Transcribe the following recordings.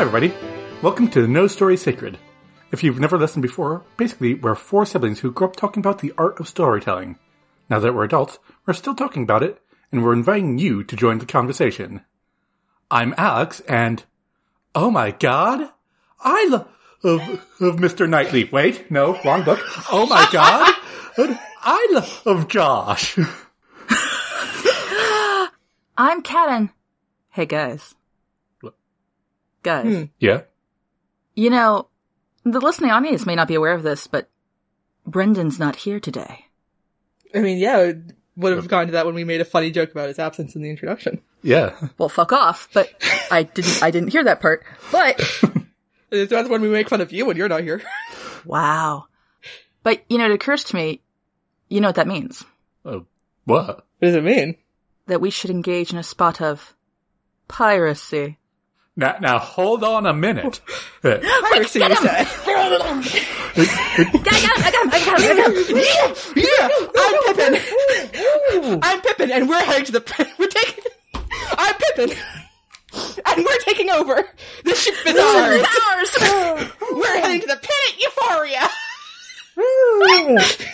Hi, everybody. Welcome to No Story Sacred. If you've never listened before, basically, we're four siblings who grew up talking about the art of storytelling. Now that we're adults, we're still talking about it, and we're inviting you to join the conversation. I'm Alex, and oh my god, I love of Mr. Knightley. Wait, no, wrong book. Oh my god, I love of Josh. I'm Karen. Hey guys. What? Guys, Yeah. you know, the listening audience may not be aware of this, but Brendan's not here today. I mean, yeah, would have gone to that when we made a funny joke about his absence in the introduction. Yeah. Well, fuck off, but I didn't, I didn't hear that part. But, That's when we make fun of you when you're not here. wow. But, you know, it occurs to me, you know what that means? Uh, what? What does it mean? That we should engage in a spot of piracy. Now, now hold on a minute. Uh, Piracy, you say? I got him, I got him, I got him, I got him. Yeah, I'm Pippin. I'm Pippin, and we're heading to the. We're taking. I'm Pippin, and we're taking over. The ship is ours. Ours! We're heading to the Pennant Euphoria.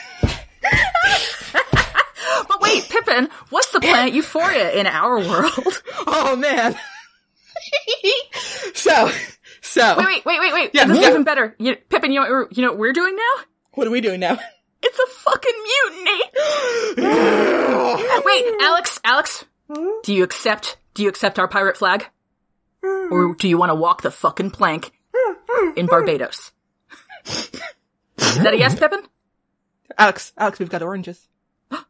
But wait, Pippin, what's the planet Euphoria in our world? Oh man. so, so Wait, wait, wait, wait, wait. Yeah, this is even better. You, Pippin, you know, you know what we're doing now? what are we doing now? It's a fucking mutiny. wait, Alex, Alex, do you accept? Do you accept our pirate flag, or do you want to walk the fucking plank in Barbados? Is that a yes, Pippin? Alex, Alex, we've got oranges. Got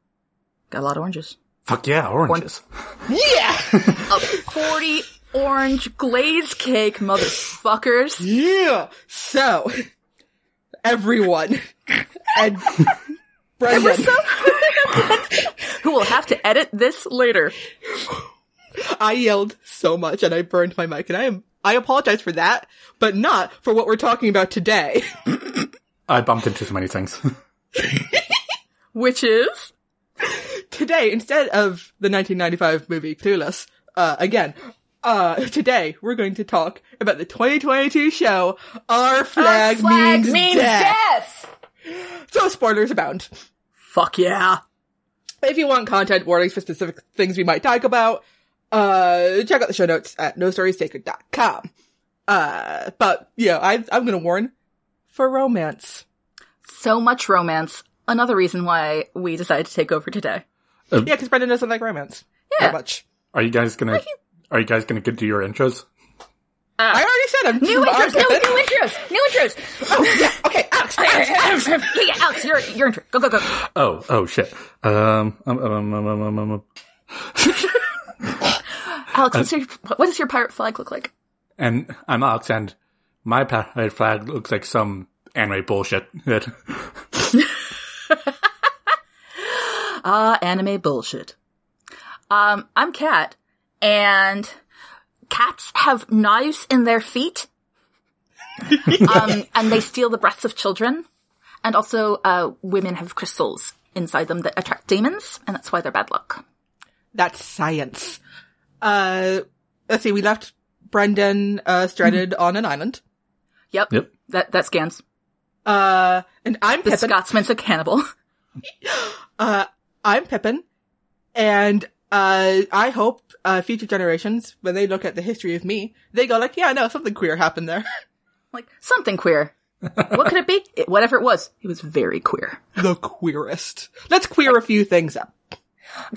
a lot of oranges. fuck yeah, oranges. Yeah, A forty orange glaze cake, motherfuckers. yeah. So, everyone, and Brendan, Who will have to edit this later? I yelled so much and I burned my mic, and I am I apologize for that, but not for what we're talking about today. I bumped into so many things. Which is today, instead of the 1995 movie Clueless, uh, again, uh, today we're going to talk about the 2022 show Our Flag, means, death. So spoilers abound. Fuck yeah. If you want content warnings for specific things we might talk about, uh, check out the show notes at nostorysacred.com. Uh, but, yeah, I, I'm gonna warn for romance. So much romance. Another reason why we decided to take over today. Yeah, because Brendan doesn't like romance. Yeah. That much. Are you guys gonna, are you guys gonna get to your intros? I already said I'm New intros, new, new intros, new intros. Oh, yeah, okay, Alex, Alex, Alex. yeah, yeah, Alex, your your intro. Go, go, go. Oh, oh shit. Um, um, um, um, um, um, um, Alex, what's your, what does your pirate flag look like? and I'm Alex, and my pirate flag looks like some anime bullshit. Ah, anime bullshit. Um, I'm Kat, and cats have knives in their feet. um, and they steal the breaths of children. And also, uh, women have crystals inside them that attract demons, and that's why they're bad luck. That's science. Uh, let's see, we left Brendan, uh, stranded on an island. Yep. Yep. That, that scans. Uh, and I'm The Pippin. Scotsman's a cannibal. Uh, I'm Pippin. And, uh, I hope, uh, future generations, when they look at the history of me, they go like, yeah, no, something queer happened there. like, something queer. what could it be? It, whatever it was, it was very queer. the queerest. Let's queer a few things up.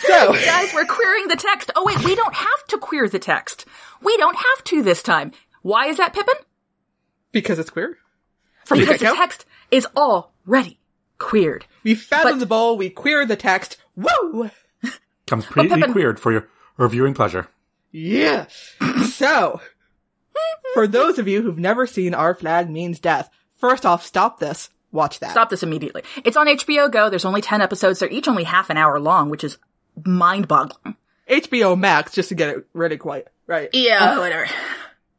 so, Guys, we're queering the text. Oh wait, we don't have to queer the text. We don't have to this time. Why is that, Pippin? because it's queer. From Because the the text is already queered. we fathom but- the ball. we queer the text. Woo! Completely Pippin- queered for your reviewing pleasure. Yeah. so, for those of you who've never seen Our Flag Means Death, first off, stop this. Watch that. Stop this immediately. It's on HBO Go. There's only 10 episodes. They're each only half an hour long, which is mind boggling. HBO Max, just to get it really quiet. Right. Yeah, whatever.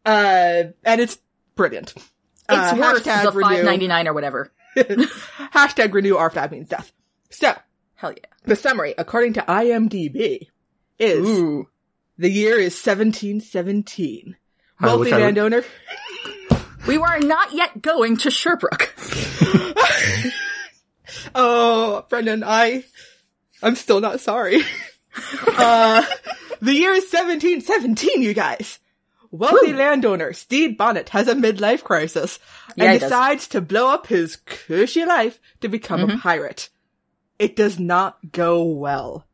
Uh, and it's brilliant. It's Uh, worth hashtag the renew. 5.99 or whatever. Hashtag renew Our Flag Means Death. So, Hell yeah. the summary, according to IMDb, is Ooh. The year is 1717. I Wealthy landowner. We were not yet going to Sherbrooke. Oh, Brendan, I, I'm still not sorry. uh, the year is 1717, you guys. Wealthy landowner Stede Bonnet has a midlife crisis Yeah, and he does. decides to blow up his cushy life to become Mm-hmm. a pirate. It does not go well.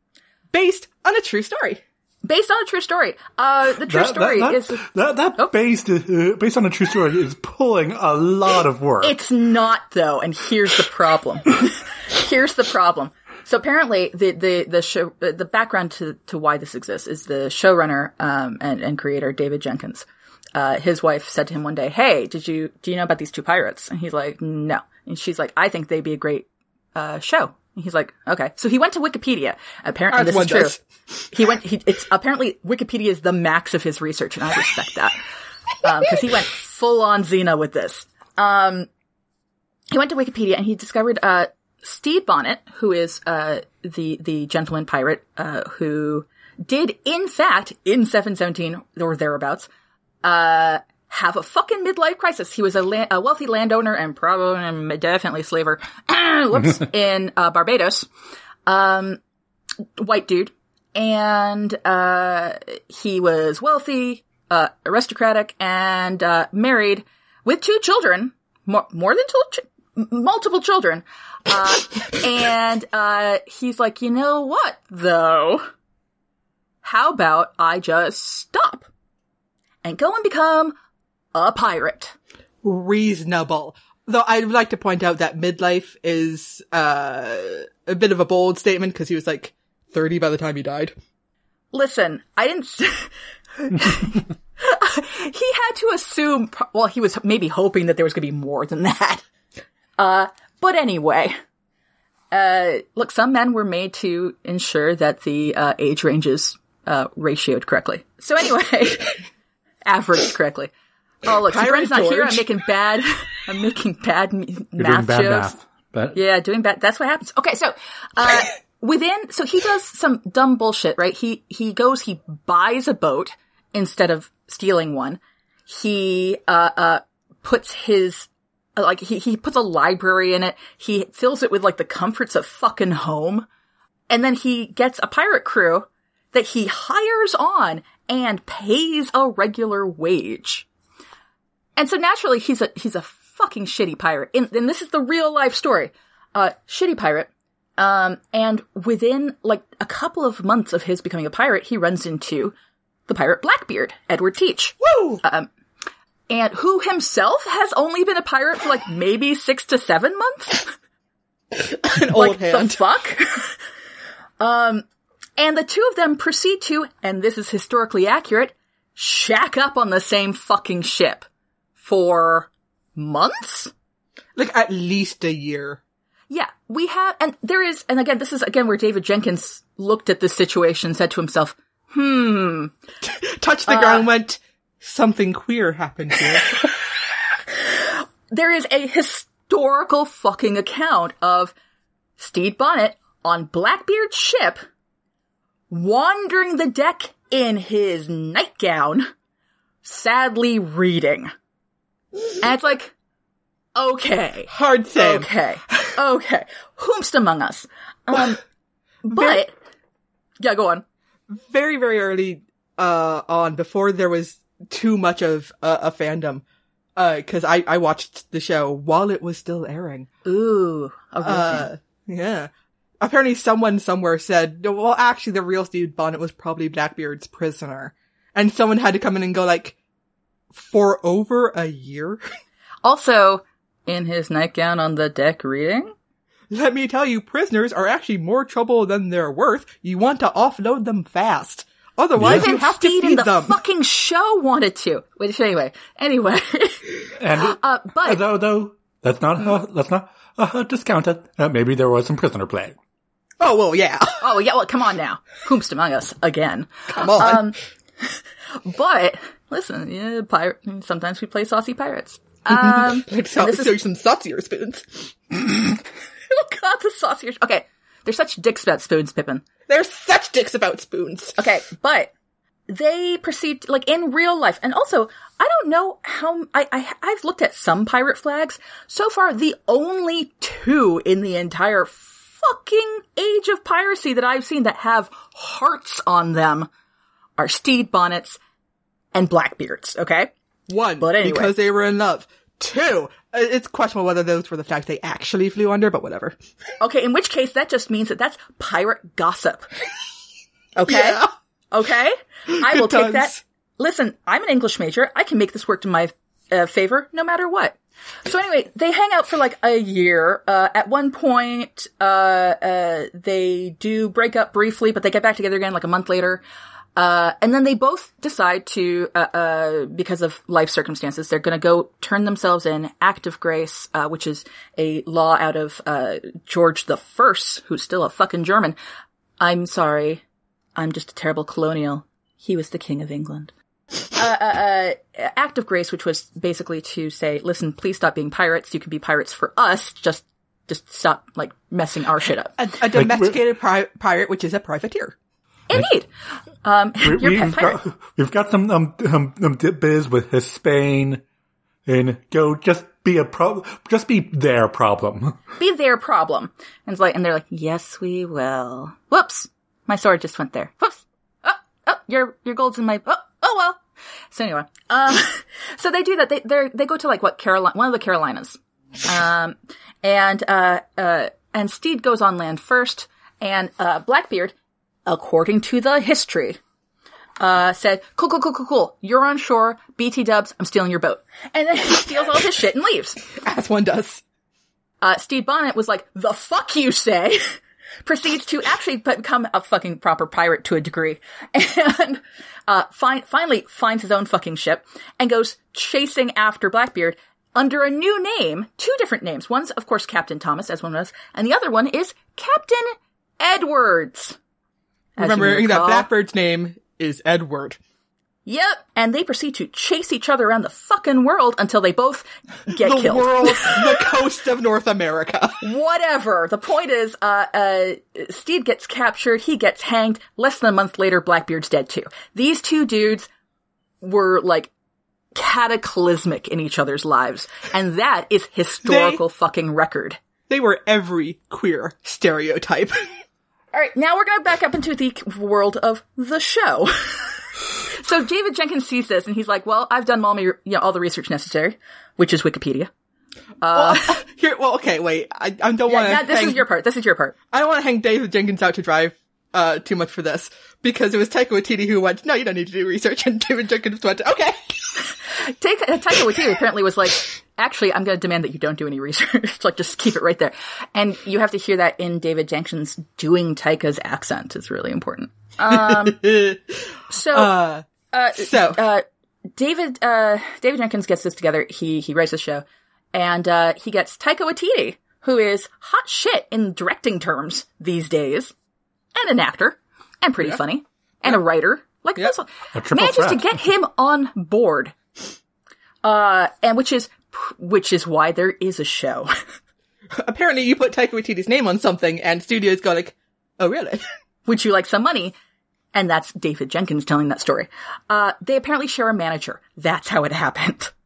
Based on a true story. Based on a true story. Uh, the true That, story that, is, that, that Oh. based uh, based on a true story is pulling a lot of work. it's not though, and here's the problem. here's the problem. So apparently, the the the show uh, the background to to why this exists is the showrunner um, and and creator David Jenkins. Uh, his wife said to him one day, "Hey, did you do you know about these two pirates?" And he's like, "No." And she's like, "I think they'd be a great uh, show." He's like, "Okay." So he went to Wikipedia. Apparently, As this is true. does. He went. He, it's apparently Wikipedia is the max of his research, and I respect that because he went full on Xena with this. Um, he went to Wikipedia and he discovered uh, Stede Bonnet, who is uh, the the gentleman pirate uh, who did, in fact, in 717 or thereabouts, uh, have a fucking midlife crisis. He was a, la- a wealthy landowner and probably definitely slaver. whoops, in uh, Barbados, um, white dude, and uh, he was wealthy, uh, aristocratic, and uh, married with two children, more, more than two, ch- multiple children. Uh, and uh, he's like, you know what, though? How about I just stop and go and become a pirate? reasonable. Though I'd like to point out that midlife is uh, a bit of a bold statement because he was like 30 by the time he died. Listen, I didn't. s- he had to assume. Well, he was maybe hoping that there was going to be more than that. Uh, but anyway, uh, look, some men were made to ensure that the uh, age ranges uh, ratioed correctly. So anyway, averaged correctly. Oh, look, Pirate Bren's not here. I'm making bad. I'm making bad m- You're math doing bad jokes. math. But Yeah, doing bad. That's what happens. Okay, so uh, within, so he does some dumb bullshit, right? He he goes, he buys a boat instead of stealing one. He uh uh puts his uh, like he he puts a library in it. He fills it with like the comforts of fucking home, and then he gets a pirate crew that he hires on and pays a regular wage. And so naturally he's a, he's a fucking shitty pirate. And, and this is the real life story. Uh, shitty pirate. Um, and within like a couple of months of his becoming a pirate, he runs into the pirate Blackbeard, Edward Teach. Woo! And who himself has only been a pirate for like maybe six to seven months? An like old hand. the fuck? um, and the two of them proceed to, and this is historically accurate, shack up on the same fucking ship for months? like at least a year. Yeah, we have, and there is, and again, this is again where David Jenkins looked at this situation and said to himself, hmm, Touched the ground, went, something queer happened here. there is a historical fucking account of Stede Bonnet on Blackbeard's ship wandering the deck in his nightgown, sadly reading. And it's like, okay, Hard same. okay, okay, whomst among us. Um, but, yeah, go on. Very, very early uh, on, before there was too much of uh, a fandom, uh, because I, I watched the show while it was still airing. Ooh, real Uh, yeah. Apparently someone somewhere said, well, actually the real Stede Bonnet was probably Blackbeard's prisoner. And someone had to come in and go like, for over a year? Also, in his nightgown on the deck reading? Let me tell you, prisoners are actually more trouble than they're worth. You want to offload them fast. Otherwise, you Even have to Steed in the them. fucking show wanted to. Which anyway, anyway. and uh, but though though let's not uh, let's not uh, discount it. Uh, maybe there was some prisoner play. oh, well, yeah. oh yeah, well come on now, whomst among us again. Come on. Um, but listen, yeah, pirate. Sometimes we play saucy pirates. Um, like, so, this is- some saucier spoons. oh god, the saucier. Okay, they're such dicks about spoons, Pippin. They're such dicks about spoons. Okay, but they proceed like in real life. And also, I don't know how I, I I've looked at some pirate flags. So far, the only two in the entire fucking age of piracy that I've seen that have hearts on them are Stede Bonnet's and blackbeards. Okay. One, But anyway. because they were in love. Two, uh, it's questionable whether those were the facts they actually flew under, but whatever. Okay. In which case, that just means that that's pirate gossip. Okay. Yeah. Okay. I will take that. Listen, I'm an English major. I can make this work to my uh, favor no matter what. So anyway, they hang out for like a year. Uh, at one point, uh, uh, they do break up briefly, but they get back together again like a month later. Uh, and then they both decide to, uh, uh, because of life circumstances, they're gonna go turn themselves in, Act of Grace, uh, which is a law out of, uh, George the First, who's still a fucking German. I'm sorry. I'm just a terrible colonial. He was the king of England. Uh, uh, uh, Act of Grace, which was basically to say, listen, please stop being pirates. You can be pirates for us. Just, just stop, like, messing our shit up. A, a domesticated pri- pirate, which is a privateer. Indeed. Um, we, pirate. got we've got some um um, um dip biz with his Spain, and go just be a problem, just be their problem. Be their problem. And it's like, and they're like, yes, we will. Whoops. My sword just went there. Whoops. Oh, oh, your, your gold's in my, oh, oh well. So anyway, um, so they do that. They, they they go to like what, Carolina, one of the Carolinas. Um, and, uh, uh, and Stede goes on land first, and, uh, Blackbeard, according to the history, uh, said, cool, cool, cool, cool, cool. You're on shore. BT dubs. I'm stealing your boat. And then he steals all his shit and leaves. As one does. Uh, Stede Bonnet was like, the fuck you say? Proceeds to actually become a fucking proper pirate to a degree. And, uh, fin- finally finds his own fucking ship and goes chasing after Blackbeard under a new name, two different names. One's, of course, Captain Thomas, as one was, and the other one is Captain Edwards. Remembering that. Blackbeard's name is Edward. Yep. And they proceed to chase each other around the fucking world until they both get The killed. world, the coast of North America. Whatever. The point is, uh, uh, Stede gets captured, he gets hanged. Less than a month later, Blackbeard's dead too. These two dudes were like cataclysmic in each other's lives. And that is historical fucking record. They were every queer stereotype. Alright, now we're gonna back up into the world of the show. so David Jenkins sees this and he's like, well, I've done all, my, you know, all the research necessary, which is Wikipedia. well, here, well, okay, wait. I, I don't want to. Yeah, this is your part. This is your part. I don't want to hang David Jenkins out to dry uh, too much for this because it was Taika Waititi who went, "No, you don't need to do research," and David Jenkins went, "Okay." Uh, Taika Waititi apparently was like, actually, I'm going to demand that you don't do any research. like, just keep it right there. And you have to hear that in David Jenkins doing Taika's accent is really important. Um, so, Uh, uh, so uh, David, uh, David Jenkins gets this together. He, he writes the show and, uh, he gets Taika Waititi, who is hot shit in directing terms these days and an actor and pretty funny and a writer. Like Yeah. this one. Manages to get him on board. Uh, and which is, which is why there is a show. apparently, you put Taika Waititi's name on something, and studios go like, "Oh, really?" Would you like some money? And that's David Jenkins telling that story. Uh, they apparently share a manager. That's how it happened.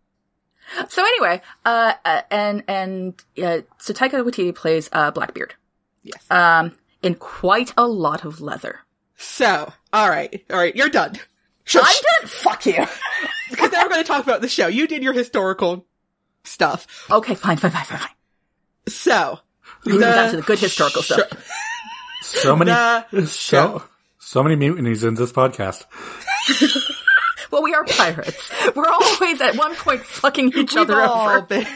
So anyway, uh, uh, and, and, uh, so Taika Waititi plays, uh, Blackbeard. yes. Um, in quite a lot of leather. so, all right, all right, you're done. I'm done. Fuck you. Because now we're going to talk about the show. You did your historical stuff. Okay, fine, fine, fine, fine, fine. So, We'll down to the good historical stuff. So many, The so so many mutinies in this podcast. Well, we are pirates. We're always at one point fucking each we've other all over. been,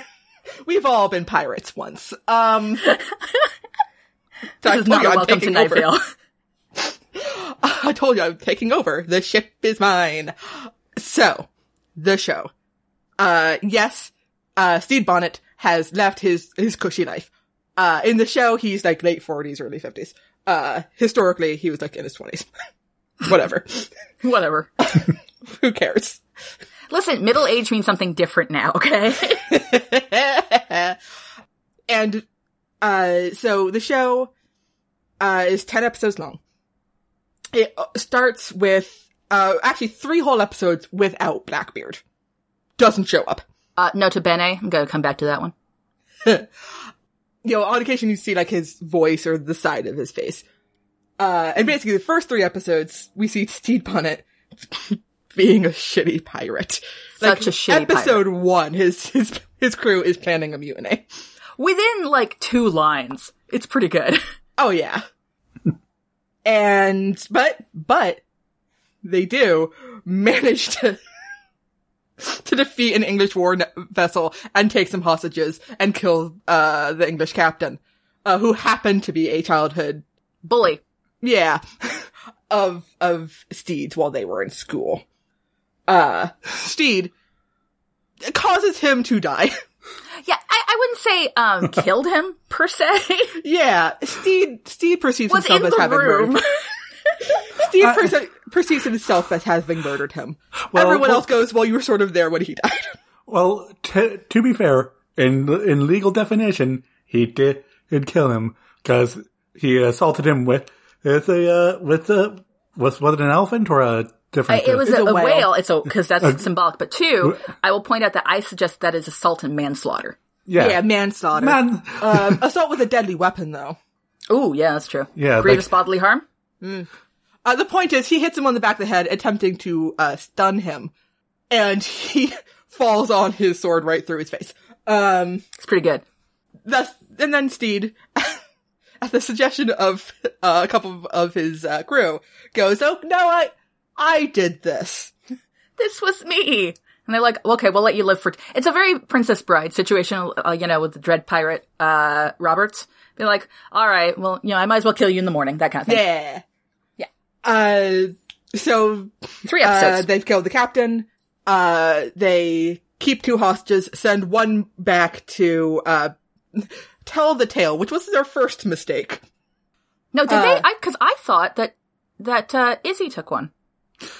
we've all been pirates once. Um, This is not you a I'm welcome to taking Night. Vale. I told you I'm taking over. The ship is mine. So, the show. Uh, yes, uh, Stede Bonnet has left his, his cushy life. Uh, in the show, he's like late 40s, early 50s. Uh, historically, he was like in his 20s. Whatever. Whatever. Who cares? Listen, middle age means something different now, okay? and, uh, so the show, uh, is 10 episodes long. It uh, starts with uh, actually three whole episodes without Blackbeard. Doesn't show up. Uh, nota bene. I'm gonna come back to that one. you know, on occasion you see like his voice or the side of his face. Uh, and basically the first three episodes, we see Stede Bonnet being a shitty pirate. Such a shitty Episode one, his, his, his crew is planning a mutiny. Within like two lines, it's pretty good. Oh yeah. and, but, but, they do manage to, to defeat an English war vessel and take some hostages and kill, uh, the English captain, uh, who happened to be a childhood, Bully. yeah, of, of Stede's while they were in school. Uh, Stede causes him to die. Yeah, I, I wouldn't say um killed him per se. yeah, Stede, Stede perceives Was himself as having room. murdered Stede perce- perceives himself as having murdered him. Well, Everyone well- else goes, well, you were sort of there when he died. Well, t- to be fair, in in legal definition, he did, did kill him because he assaulted him with with a uh, with a was was it an elephant or a different? it was a, a a whale. whale. It's a because that's symbolic. But two, I will point out that I suggest that is assault and manslaughter. yeah, Yeah, manslaughter. man. um, assault with a deadly weapon, though. Ooh, yeah, that's true. Yeah, grievous like- bodily harm. Uh, the point is, he hits him on the back of the head, attempting to uh, stun him, and he falls on his sword right through his face. Um, It's pretty good. thus, and then Stede, at the suggestion of uh, a couple of, of his uh, crew, goes, "Oh no, I, I did this." This was me. And they're like, okay, we'll let you live for. T-. It's a very Princess Bride situation, uh, you know, with the dread pirate uh Roberts. They're like, all right, well, you know, I might as well kill you in the morning, that kind of thing. Yeah. Uh, so Three Uh, episodes. they've killed the captain. Uh, they keep two hostages, send one back to, uh, tell the tale, which was their first mistake. no, did uh, they? I because I thought that that uh Izzy took one.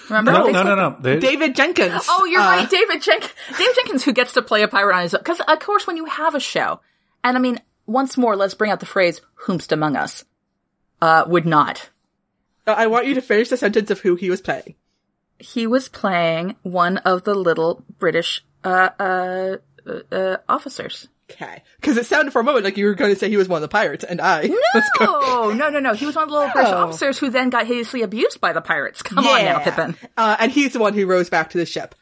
Remember? No, They no, no, no. David Jenkins. Oh, you're uh, right, David Jenkins. David Jenkins, who gets to play a pirate on his own. Because, of course, when you have a show, and I mean, once more, let's bring out the phrase "whomst among us," uh, would not. I want you to finish the sentence of who he was playing. He was playing one of the little British uh, uh, uh, uh, officers. Okay. Cause it sounded for a moment like you were going to say he was one of the pirates, and I. No, no, no, no. He was one of the little British officers who then got hideously abused by the pirates. Come on now, Pippin. Uh, and he's the one who rows back to the ship.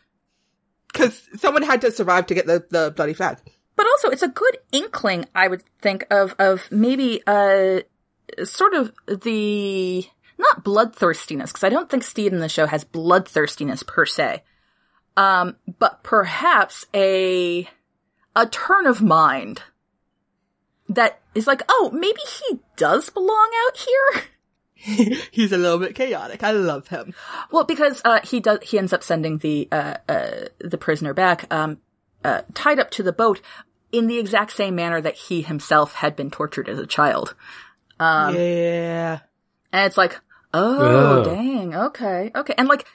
Cause someone had to survive to get the, the bloody flag. But also, it's a good inkling, I would think, of of maybe uh sort of the not bloodthirstiness, because I don't think Stede in the show has bloodthirstiness per se. Um, but perhaps a a turn of mind that is like, oh, maybe he does belong out here. He's a little bit chaotic. I love him. Well, because uh, he does, he ends up sending the uh, uh, the prisoner back, um, uh, tied up to the boat in the exact same manner that he himself had been tortured as a child. Um, yeah. And it's like, oh, dang, okay, okay, and like.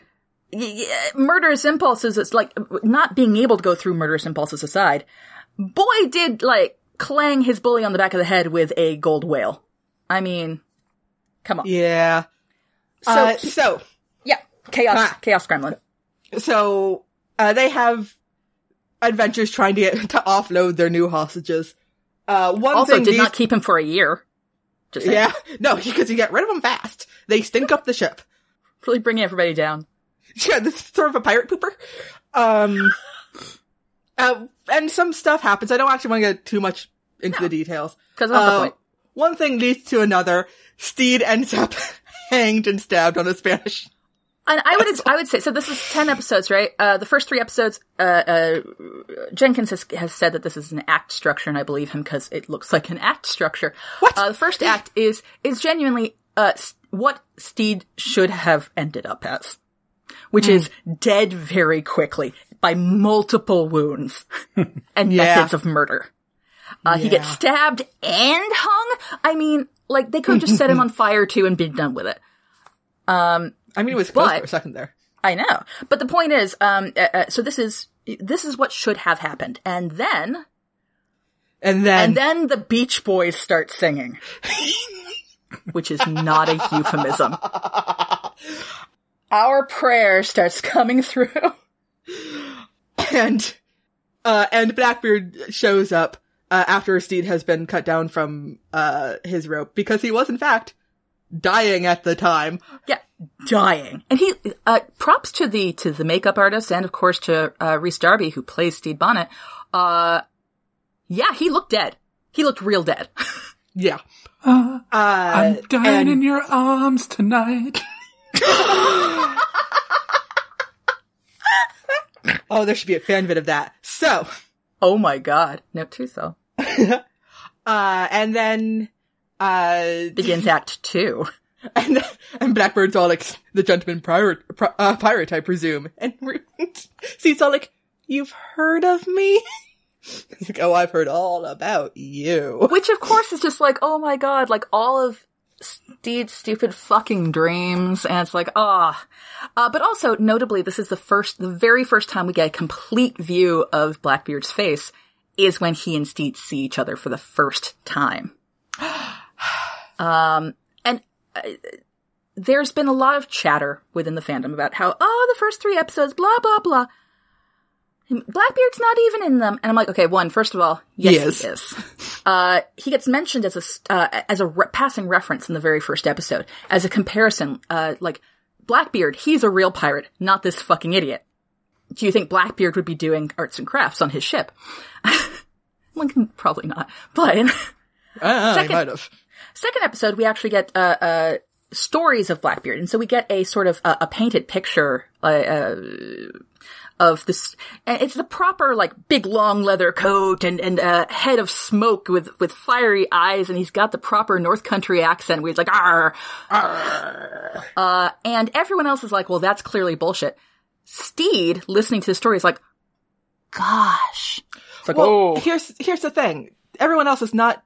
Murderous impulses, it's like not being able to go through murderous impulses aside. Boy did like clang his bully on the back of the head with a gold whale. I mean, come on. Yeah. So, uh, so, yeah, chaos, Ah. chaos gremlin. so uh, they have adventures trying to get to offload their new hostages. Uh, one Also, did these- not keep him for a year. Just saying. yeah, no, because you get rid of them fast. They stink up the ship. really bringing everybody down. Yeah, this is sort of a pirate pooper. Um, uh, and some stuff happens. I don't actually want to get too much into the details. Because Uh, one thing leads to another. Stede ends up hanged and stabbed on a Spanish. And I would, I would say, so this is 10 episodes, right? Uh, the first three episodes, uh, uh, Jenkins has, has said that this is an act structure, and I believe him because it looks like an act structure. What? Uh, the first act is, is genuinely, uh, what Stede should have ended up as. Which is dead very quickly by multiple wounds and Yeah. methods of murder. Uh, he gets stabbed and hung. I mean, like, they could have just set him on fire too and been done with it. Um, I mean, it was close But- for a second there. I know. But the point is, um, uh, uh, so this is, this is what should have happened. And then, And then, and then the Beach Boys start singing. which is not a euphemism. our prayer starts coming through. and uh and Blackbeard shows up uh, after Stede has been cut down from uh his rope because he was in fact dying at the time. Yeah, dying. And he uh props to the to the makeup artist and of course to uh Rhys Darby who plays Stede Bonnet. Uh yeah, he looked dead. He looked real dead. Yeah. Uh, Uh I'm dying and- in your arms tonight. Oh, there should be a fan vid of that. So, oh my god. Note to self. uh and then uh Begins act two. and and Blackbeard's all like the gentleman pirate uh, pirate I presume. And we're, all like, "You've heard of me?" Like, "Oh, I've heard all about you." Which of course is just like, oh my god, like all of Stede's stupid fucking dreams. And it's like, ah. Uh, but also, notably, this is the first, the very first time we get a complete view of Blackbeard's face is when he and Stede see each other for the first time. Um, and uh, there's been a lot of chatter within the fandom about how, oh, the first three episodes, blah, blah, blah. Blackbeard's not even in them. And I'm like, okay, one, first of all, yes, He is. he is. Uh, he gets mentioned as a, uh, as a re- passing reference in the very first episode, as a comparison, uh, like, Blackbeard, he's a real pirate, not this fucking idiot. Do you think Blackbeard would be doing arts and crafts on his ship? like, probably not. But, Uh, I Second- might have. Second episode, we actually get uh, uh, stories of Blackbeard, and so we get a sort of uh, a painted picture uh, uh, of this. And it's the proper like big long leather coat and and uh, head of smoke with with fiery eyes, and he's got the proper North Country accent where he's like "Arr, arr." Uh, and everyone else is like, well, that's clearly bullshit. Stede, listening to the story, is like, gosh. It's like, Well, oh. here's here's the thing. Everyone else is not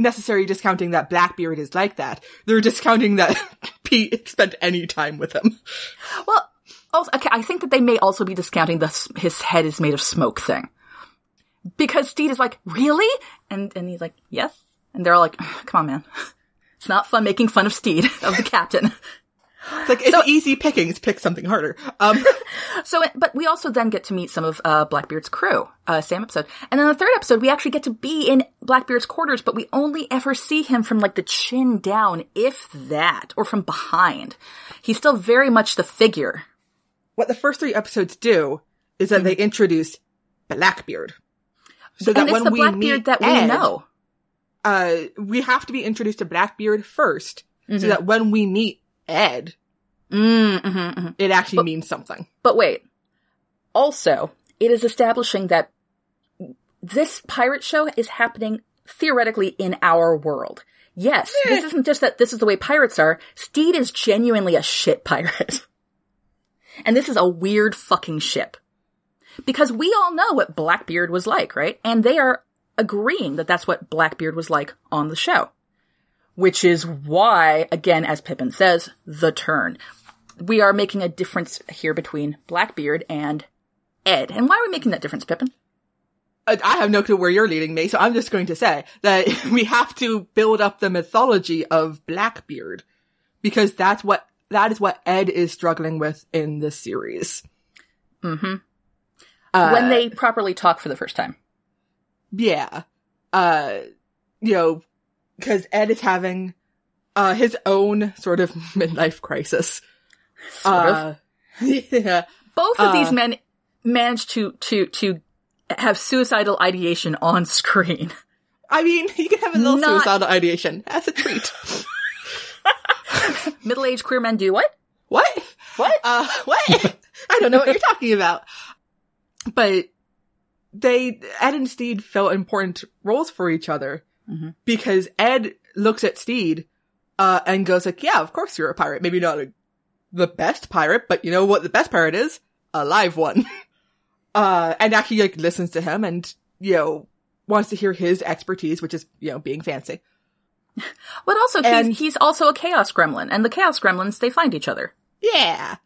necessarily discounting that Blackbeard is like that. They're discounting that Pete spent any time with him. Well, also, okay, I think that they may also be discounting the his head is made of smoke thing. Because Stede is like, really? And and he's like, yes. And they're all like, come on, man. It's not fun making fun of Stede, of the captain. It's like it's easy pickings. Pick something harder. Um, So, but we also then get to meet some of uh, Blackbeard's crew, uh, same episode. And then the third episode, we actually get to be in Blackbeard's quarters, but we only ever see him from like the chin down, if that, or from behind. He's still very much the figure. what the first three episodes do is that they introduce Blackbeard, so that and it's when the we Blackbeard meet that we Ed, know. uh, we have to be introduced to Blackbeard 1st Mm-hmm. so that when we meet Ed, Mm, mhm, mhm. it actually means something. But wait. Also, it is establishing that this pirate show is happening theoretically in our world. Yes, this isn't just that this is the way pirates are. Stede is genuinely a shit pirate. and this is a weird fucking ship. Because we all know what Blackbeard was like, right? And they are agreeing that that's what Blackbeard was like on the show. Which is why, again, as Pippin says, the turn we are making a difference here between Blackbeard and Ed. And why are we making that difference, Pippin? I I have no clue where you're leading me, so I'm just going to say that we have to build up the mythology of Blackbeard because that's what that is what Ed is struggling with in this series. Mm-hmm. Uh, when they properly talk for the first time. yeah, uh, you know, because Ed is having uh his own sort of midlife crisis. Sort of. uh, yeah, Both of uh, these men managed to to to have suicidal ideation on screen. I mean, you can have a little Not- suicidal ideation as a treat. Middle-aged queer men do what? What? What? Uh, what? I don't know what you're talking about. But they, Ed and Stede felt important roles for each other Mhm. because Ed looks at Stede, uh, and goes like, yeah, of course you're a pirate. Maybe not a, the best pirate, but you know what the best pirate is? A live one. uh, and actually like listens to him and, you know, wants to hear his expertise, which is, you know, being fancy. But also, And- he's, he's also a chaos gremlin, and the chaos gremlins they find each other. Yeah.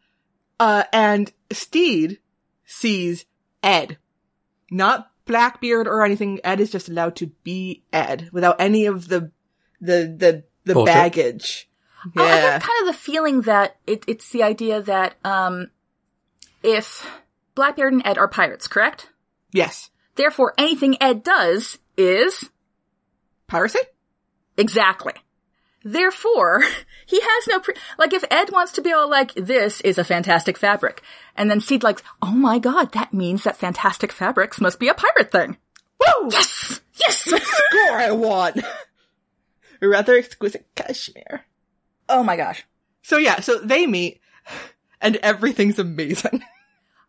Uh, and Stede sees Ed. Not Blackbeard or anything. Ed is just allowed to be Ed without any of the, the, the, the Bullshit. baggage. Oh, I Yeah. get kind of the feeling that it, it's the idea that um, if Blackbeard and Ed are pirates, correct? Yes. Therefore, anything Ed does is Piracy? exactly. Therefore, he has no pre- like if Ed wants to be all like this is a fantastic fabric, and then Stede like, oh my god, that means that fantastic fabrics must be a pirate thing. Woo! Yes, yes. Score I won! Rather exquisite cashmere. oh my gosh. So yeah, so they meet, and everything's amazing.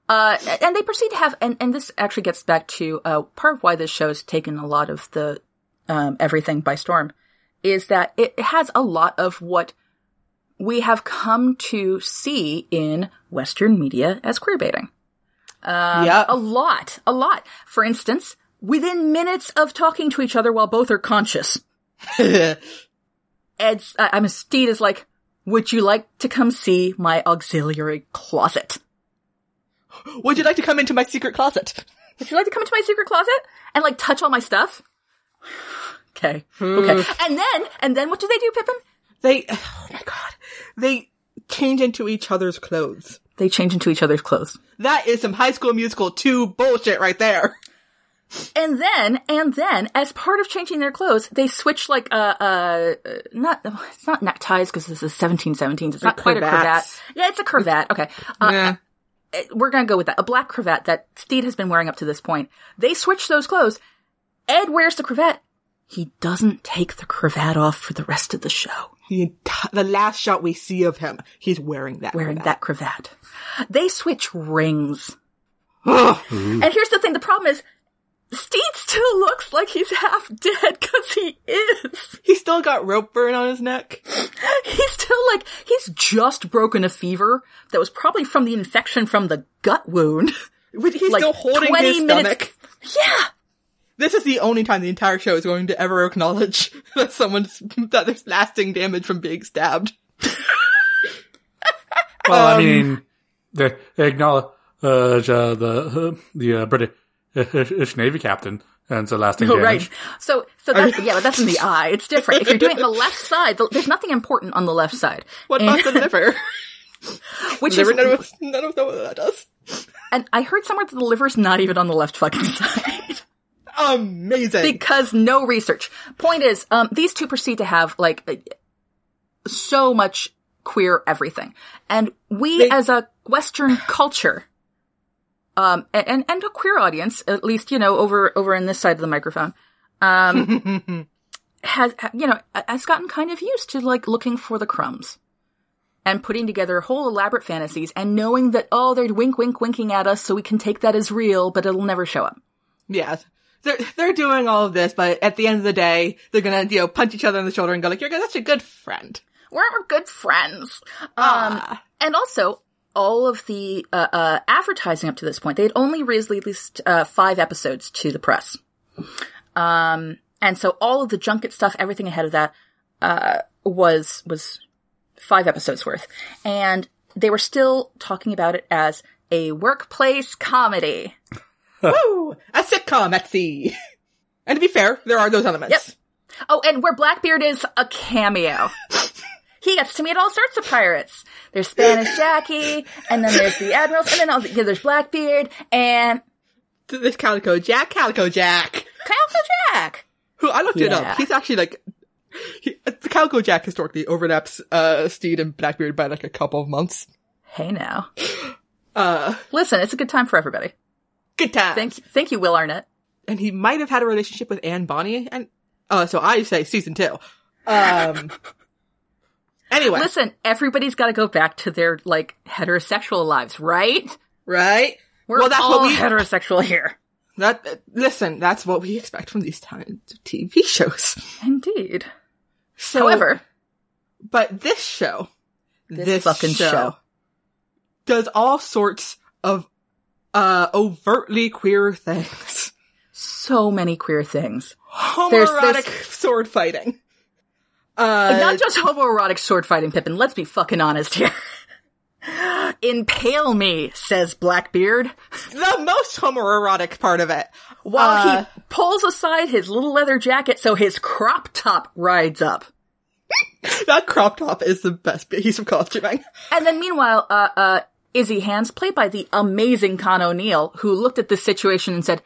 Uh, and they proceed to have, and, and this actually gets back to uh, part of why this show has taken a lot of the um, everything by storm, is that it has a lot of what we have come to see in Western media as queerbaiting. Um, Yeah. a lot, a lot. For instance, within minutes of talking to each other while both are conscious, Ed's, uh, I mean, Stede is like, "Would you like to come see my auxiliary closet?" Would you like to come into my secret closet? Would you like to come into my secret closet and like touch all my stuff? Okay. Okay. And then, and then what do they do, Pippin? They, oh my god, they change into each other's clothes. They change into each other's clothes. That is some High School Musical 2 bullshit right there. And then, and then, as part of changing their clothes, they switch like, uh, uh, not, it's not neckties because this is 1717s. It's not quite a cravat. Yeah, it's a cravat. Okay. Uh, yeah. we're gonna go with that. A black cravat that Stede has been wearing up to this point. They switch those clothes. Ed wears the cravat. He doesn't take the cravat off for the rest of the show. The, enti- the last shot we see of him, he's wearing that. wearing cravat. that cravat. They switch rings. Ugh. Mm-hmm. And here's the thing, the problem is, Stede still looks like he's half dead, cause he is. He's still got rope burn on his neck. He's still like, he's just broken a fever that was probably from the infection from the gut wound. He's Like still holding 20 his minutes- stomach. Yeah! This is the only time the entire show is going to ever acknowledge that someone's, that there's lasting damage from being stabbed. Well, I Um, mean, they, they acknowledge uh, the uh, the uh, British Navy captain and so lasting Oh, damage. right. So, so that's, yeah, but that's in the eye. It's different. If you're doing it the left side, there's nothing important on the left side. What And- about the liver? Which liver is, none of us, none of us know what that does. and I heard somewhere that the liver's not even on the left fucking side. Amazing. because no research. Point is, um, these two proceed to have like uh, so much queer everything, and we They- as a Western culture, um, and and a queer audience, at least you know over over in this side of the microphone, um, has you know has gotten kind of used to like looking for the crumbs. And putting together whole elaborate fantasies and knowing that, oh, they're wink, wink, winking at us so we can take that as real, but it'll never show up. yeah. They're, they're doing all of this, but at the end of the day, they're gonna, you know, punch each other in the shoulder and go like, you're such a good friend. we're good friends. Um, Ah. and also all of the uh, uh, advertising up to this point, they had only released uh, five episodes to the press. Um, and so all of the junket stuff, everything ahead of that, uh, was was five episodes worth, and they were still talking about it as a workplace comedy. Woo! A sitcom at sea. And to be fair, there are those elements. Yep. Oh, and where Blackbeard is a cameo. he gets to meet all sorts of pirates. There's Spanish Jackie, and then there's the admirals, and then all the, yeah, there's Blackbeard and This Calico Jack, Calico Jack, Calico Jack. who I looked it up. He's actually like, he, the Calico Jack historically overlaps, uh, Stede and Blackbeard by like a couple of months. Hey now, Uh, listen, it's a good time for everybody. Good time. Thank, thank you, Will Arnett. and he might have had a relationship with Anne Bonny, and, uh, so I say season two. Um, anyway, Listen, everybody's got to go back to their like heterosexual lives, right? right? We're well, that's all what we, heterosexual here. that, uh, listen, that's what we expect from these kinds of TV shows. Indeed. So, However, But this show, This fucking show. does all sorts of uh overtly queer things. so many queer things. Homoerotic there's- sword fighting. Uh, Not just homoerotic sword fighting, Pippin. Let's be fucking honest here. Impale me, says Blackbeard, the most homoerotic part of it. while Uh, he pulls aside his little leather jacket so his crop top rides up. that crop top is the best piece of costuming. And then meanwhile, uh, uh, Izzy Hands, played by the amazing Con O'Neill, who looked at this situation and said,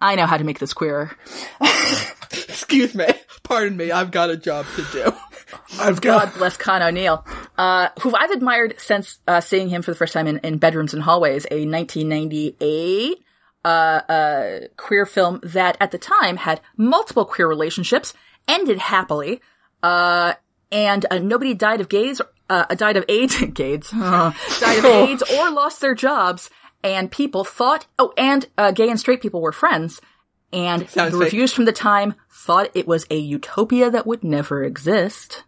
I know how to make this queerer. Excuse me. Pardon me. I've got a job to do. I've got. God bless Con O'Neill, uh, who I've admired since uh, seeing him for the first time in, in Bedrooms and Hallways, a 1998 uh, uh, queer film that at the time had multiple queer relationships, ended happily, uh, and uh, nobody died of gays, uh, died of AIDS, uh, died of AIDS or lost their jobs, and people thought, oh, and uh, gay and straight people were friends, and Sounds the fake. reviews from the time thought it was a utopia that would never exist.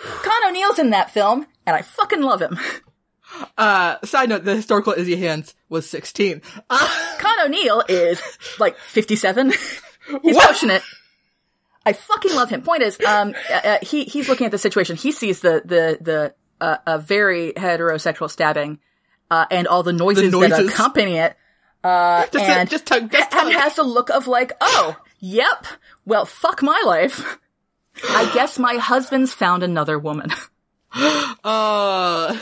Con O'Neill's in that film, and I fucking love him. Uh, side note, the historical Izzy Hands was 16. Uh, Con O'Neill is like 57. He's What? pushing it. I fucking love him. Point is, um, uh, uh, he he's looking at the situation. He sees the the the uh, a very heterosexual stabbing, uh, and all the noises, that noises. accompany it. Uh, just, and, just, tug, just tug. and has a look of like, oh, yep. Well, fuck my life. I guess my husband's found another woman. Uh,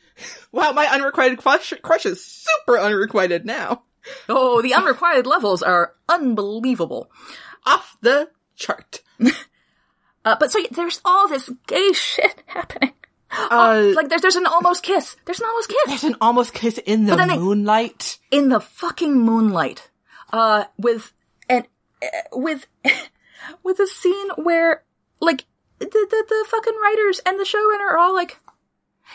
wow, my unrequited crush, crush is super unrequited now. Oh, the unrequited levels are unbelievable. Off the chart. Uh, but so there's all this gay shit happening. Uh, Like there's there's an almost kiss. There's an almost kiss there's an almost kiss in the then they- moonlight. in the fucking moonlight. Uh, with and uh, with with a scene where like the, the the fucking writers and the showrunner are all like,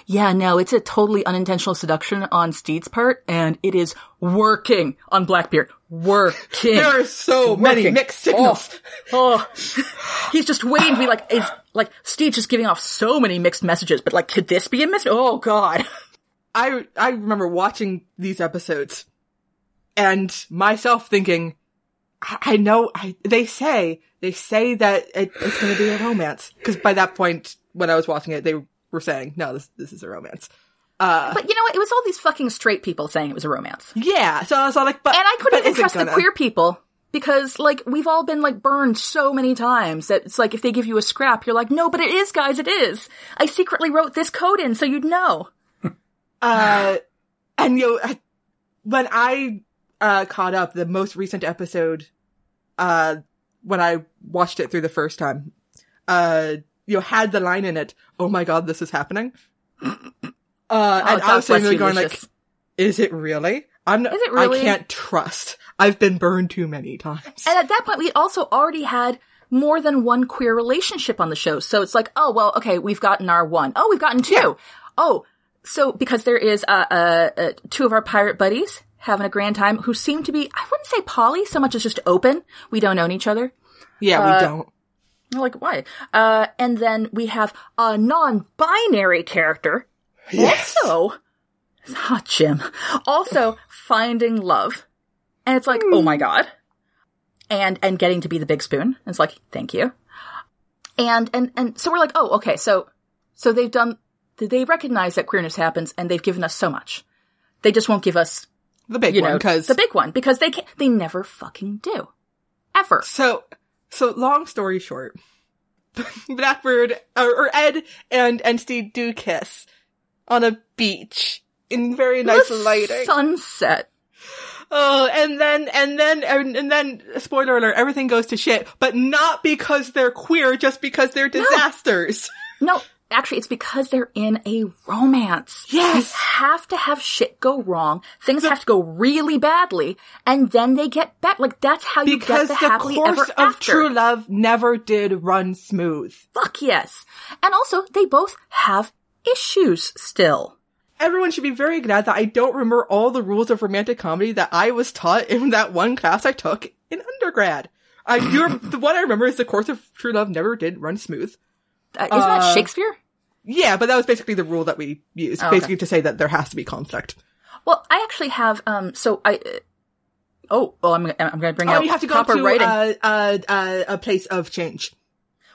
yeah, no, it's a totally unintentional seduction on Stede's part, and it is working on Blackbeard. Working. There are so many mixed signals. Oh, oh. he's just waiting to be like, is like Stede's just giving off so many mixed messages, but like, could this be a message? Oh god. I I remember watching these episodes and myself thinking, I, I know I they say they say that it, it's going to be a romance because by that point when I was watching it they were saying no this this is a romance. Uh, But you know what? It was all these fucking straight people saying it was a romance. yeah, so I was all like, but And I couldn't even trust the gonna? queer people because like we've all been like burned so many times that it's like if they give you a scrap, you're like, no, but it is, guys, it is. I secretly wrote this code in so you'd know. Uh, and you know, I- when I uh caught up the most recent episode, uh, when I watched it through the first time, uh, you know, had the line in it, "Oh my god, this is happening." Uh, and I was sitting there going like, "Is it really? I'm not, Is it really? I can't trust. I've been burned too many times." And at that point, we also already had more than one queer relationship on the show. So it's like, oh, well, okay, we've gotten our one. Oh, we've gotten two. Oh, so because there is, uh, uh, uh, two of our pirate buddies having a grand time who seem to be, I wouldn't say poly so much as just open. We don't own each other. Yeah, Uh, we don't. Like, why? Uh, and then we have a non-binary character. Yes. Also, hot Jim. Also finding love. And it's like, oh my god. And, and getting to be the big spoon. It's like, thank you. And, and, and so we're like, oh, okay, so, so they've done, they recognize that queerness happens and they've given us so much. They just won't give us, the big one because the big one because they can they never fucking do. Ever. So, so long story short, Blackbeard or, or Ed and and Stede do kiss on a beach in very nice The lighting. Sunset. Oh, and then and then and, and then spoiler alert, everything goes to shit, but not because they're queer, just because they're disasters. No, actually, it's because they're in a romance. Yes. You have to have shit go wrong. Things have to go really badly, and then they get back. Like, that's how you get the the happily course ever of after. true love never did run smooth. Fuck yes. And also, they both have issues still. Everyone should be very glad that I don't remember all the rules of romantic comedy that I was taught in that one class I took in undergrad. I do, the one I remember is the course of true love never did run smooth. Uh, isn't Uh, that Shakespeare? Yeah, but that was basically the rule that we used, Oh, okay. basically to say that there has to be conflict. Well, I actually have, um, so I, uh, oh, oh, I'm, I'm gonna bring Oh, out you have to go proper to writing. uh, uh, uh, a place of change.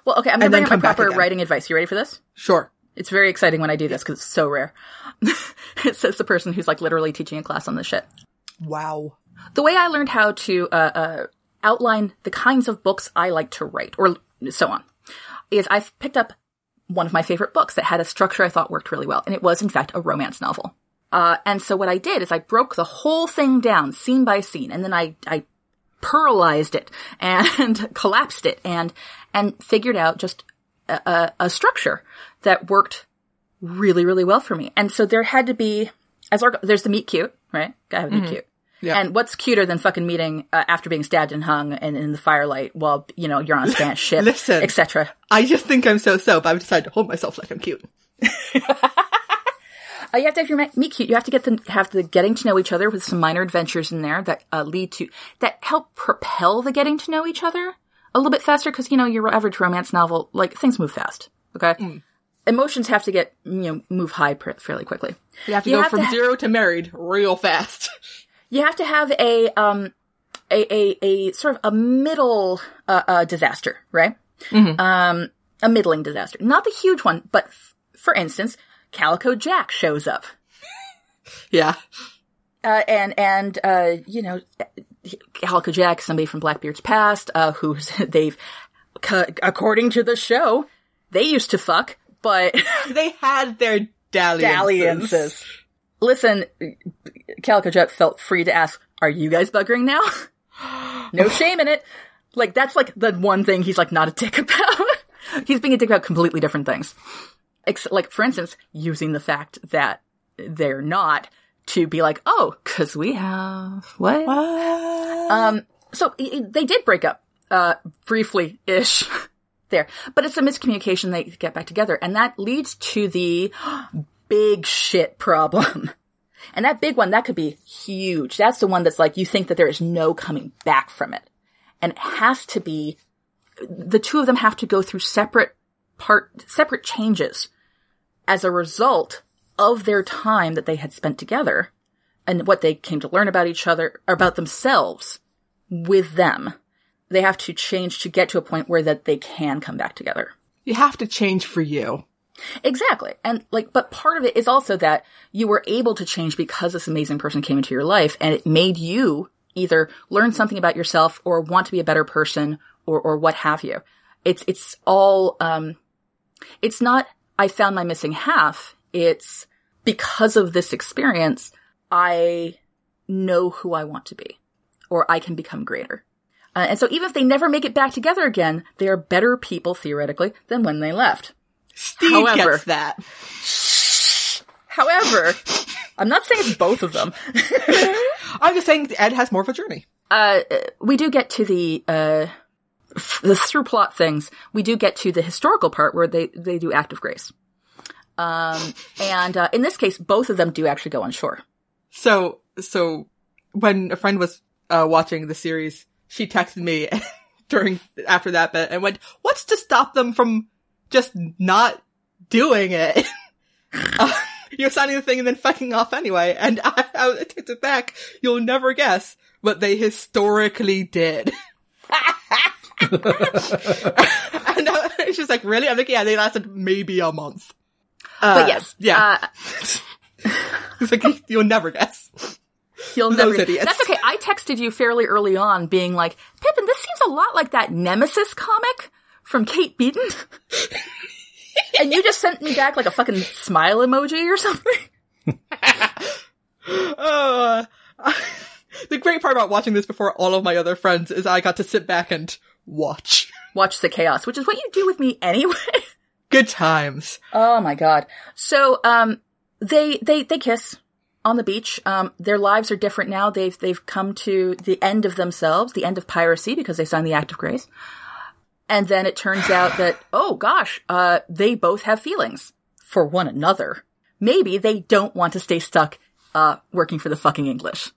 well, okay, I'm gonna and bring out my proper writing advice. You ready for this? Sure. It's very exciting when I do this because it's so rare. it says the person who's like literally teaching a class on this shit. Wow. The way I learned how to uh, uh, outline the kinds of books I like to write, or so on, is I've picked up one of my favorite books that had a structure I thought worked really well, and it was in fact a romance novel. Uh, and so what I did is I broke the whole thing down scene by scene, and then I, I pearlized it and collapsed it and, and figured out just a, a, structure that worked really, really well for me. And so there had to be, as our, there's the meet cute, right? Gotta have a meet cute. Yeah. And what's cuter than fucking meeting uh, after being stabbed and hung and in the firelight while, you know, you're on a Spanish ship, Listen. etc. I just think I'm so so, but I've decided to hold myself like I'm cute. Uh, you have to have your meet cute. You have to get them have the getting to know each other with some minor adventures in there that uh, lead to that help propel the getting to know each other a little bit faster because you know your average romance novel like things move fast. Okay, emotions have to get you know move high pr- fairly quickly. You have to You go have from to ha- zero to married real fast. You have to have a um a a, a sort of a middle uh, uh, disaster, right? Um, a middling disaster, not the huge one, but f- for instance, Calico Jack shows up. yeah. uh, and and uh, you know, Calico Jack, somebody from Blackbeard's past, uh, who's they've, according to the show, they used to fuck, but They had their dalliances. dalliances. Listen, Calico Jack felt free to ask, "Are you guys buggering now?" no shame in it. Like that's like the one thing he's like not a dick about. he's being a dick about completely different things. Ex- like for instance, using the fact that they're not to be like, "Oh, cuz we have what?" Um, so they did break up, uh, briefly ish there, but it's a miscommunication. They get back together and that leads to the big shit problem. And that big one, that could be huge. That's the one that's like, you think that there is no coming back from it. And it has to be, the two of them have to go through separate part, separate changes as a result of their time that they had spent together and what they came to learn about each other, about themselves with them. They have to change to get to a point where that they can come back together. You have to change for you. Exactly. And like, but part of it is also that you were able to change because this amazing person came into your life and it made you either learn something about yourself or want to be a better person or, or what have you. It's, it's all, um, it's not, I found my missing half. It's because of this experience, I know who I want to be or I can become greater. Uh, and so even if they never make it back together again, they are better people theoretically than when they left. Stede However- gets that. However, I'm not saying it's both of them. I'm just saying Ed has more of a journey. Uh, we do get to the, uh, the through plot things. We do get to the historical part where they, they do act of grace. Um, and, uh, in this case, both of them do actually go on shore. So, so when a friend was uh, watching the series, she texted me during after that bit and went, "What's to stop them from just not doing it?" uh, you're signing the thing and then fucking off anyway. And I, I took it back. You'll never guess, what they historically did. and uh, she's like, "Really?" I'm like, "Yeah, they lasted maybe a month." Uh, But yes, yeah. uh, It's like you'll never guess. You'll never. That's okay. I texted you fairly early on, being like, "Pippin, this seems a lot like that Nemesis comic from Kate Beaton," and you just sent me back like a fucking smile emoji or something. Uh, the great part about watching this before all of my other friends is I got to sit back and watch. Watch the chaos, which is what you do with me anyway. Good times. oh my god. So, um, they they they kiss on the beach. Um, their lives are different now. They've they've come to the end of themselves, the end of piracy because they signed the Act of Grace. And then it turns out that oh gosh, uh, they both have feelings for one another. Maybe they don't want to stay stuck uh working for the fucking English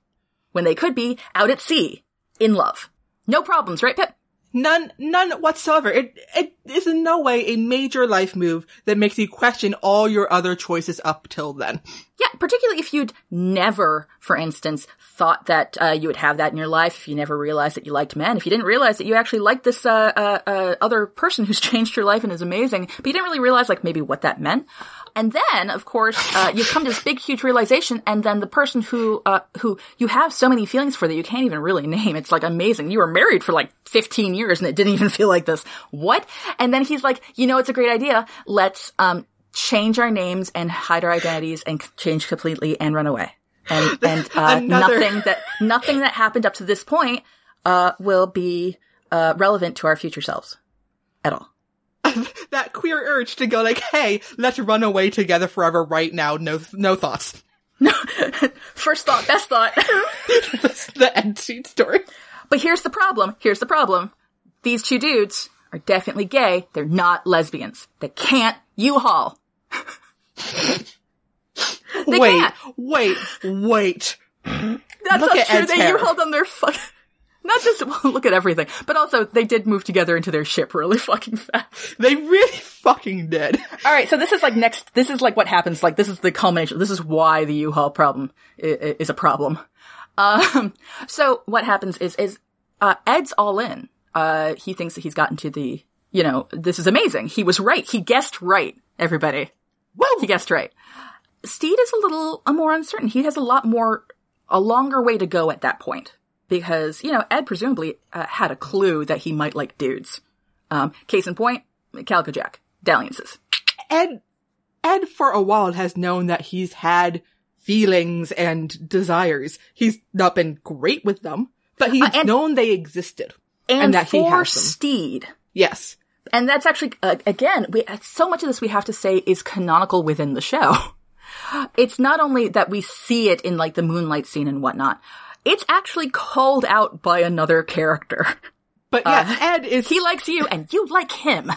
when they could be out at sea in love. No problems, right, Pip? None, none whatsoever. It, it is in no way a major life move that makes you question all your other choices up till then. Yeah, particularly if you'd never, for instance, thought that uh, you would have that in your life, if you never realized that you liked men, if you didn't realize that you actually liked this uh, uh, uh, other person who's changed your life and is amazing, but you didn't really realize like maybe what that meant. And then, of course, uh, you come to this big, huge realization, and then the person who uh, who you have so many feelings for that you can't even really name. It's like amazing. You were married for like 15 years, and it didn't even feel like this. What? And then he's like, you know, it's a great idea. Let's, um, change our names and hide our identities and change completely and run away. And, and, uh, nothing that, nothing that happened up to this point, uh, will be, uh, relevant to our future selves at all. that queer urge to go like, hey, let's run away together forever right now. No, no thoughts. No, First thought, best thought. That's the end scene story. but here's the problem. Here's the problem. These two dudes are definitely gay. They're not lesbians. They can't U-Haul. They wait, can't. wait, wait. That's Look not true. They. U-Hauled on their fuck. Not just well, look at everything, but also they did move together into their ship really fucking fast. They really fucking did. All right, so this is like next. This is like what happens. Like this is the culmination. This is why the U-Haul problem is, is a problem. Um, so what happens is is uh, Ed's all in. Uh, he thinks that he's gotten to the. You know, this is amazing. He was right. He guessed right. Everybody, Whoa! he guessed right. Stede is a little uh, more uncertain. He has a lot more, a longer way to go at that point because you know Ed presumably uh, had a clue that he might like dudes. Um, case in point, Calico Jack, dalliances. Ed, Ed for a while has known that he's had feelings and desires. He's not been great with them, but he's Uh, and- known they existed. And, And that he for has them. Stede. Yes. And that's actually uh, again, we so much of this we have to say is canonical within the show. It's not only that we see it in like the moonlight scene and whatnot. It's actually called out by another character. But yeah, Ed is, He likes you and you like him.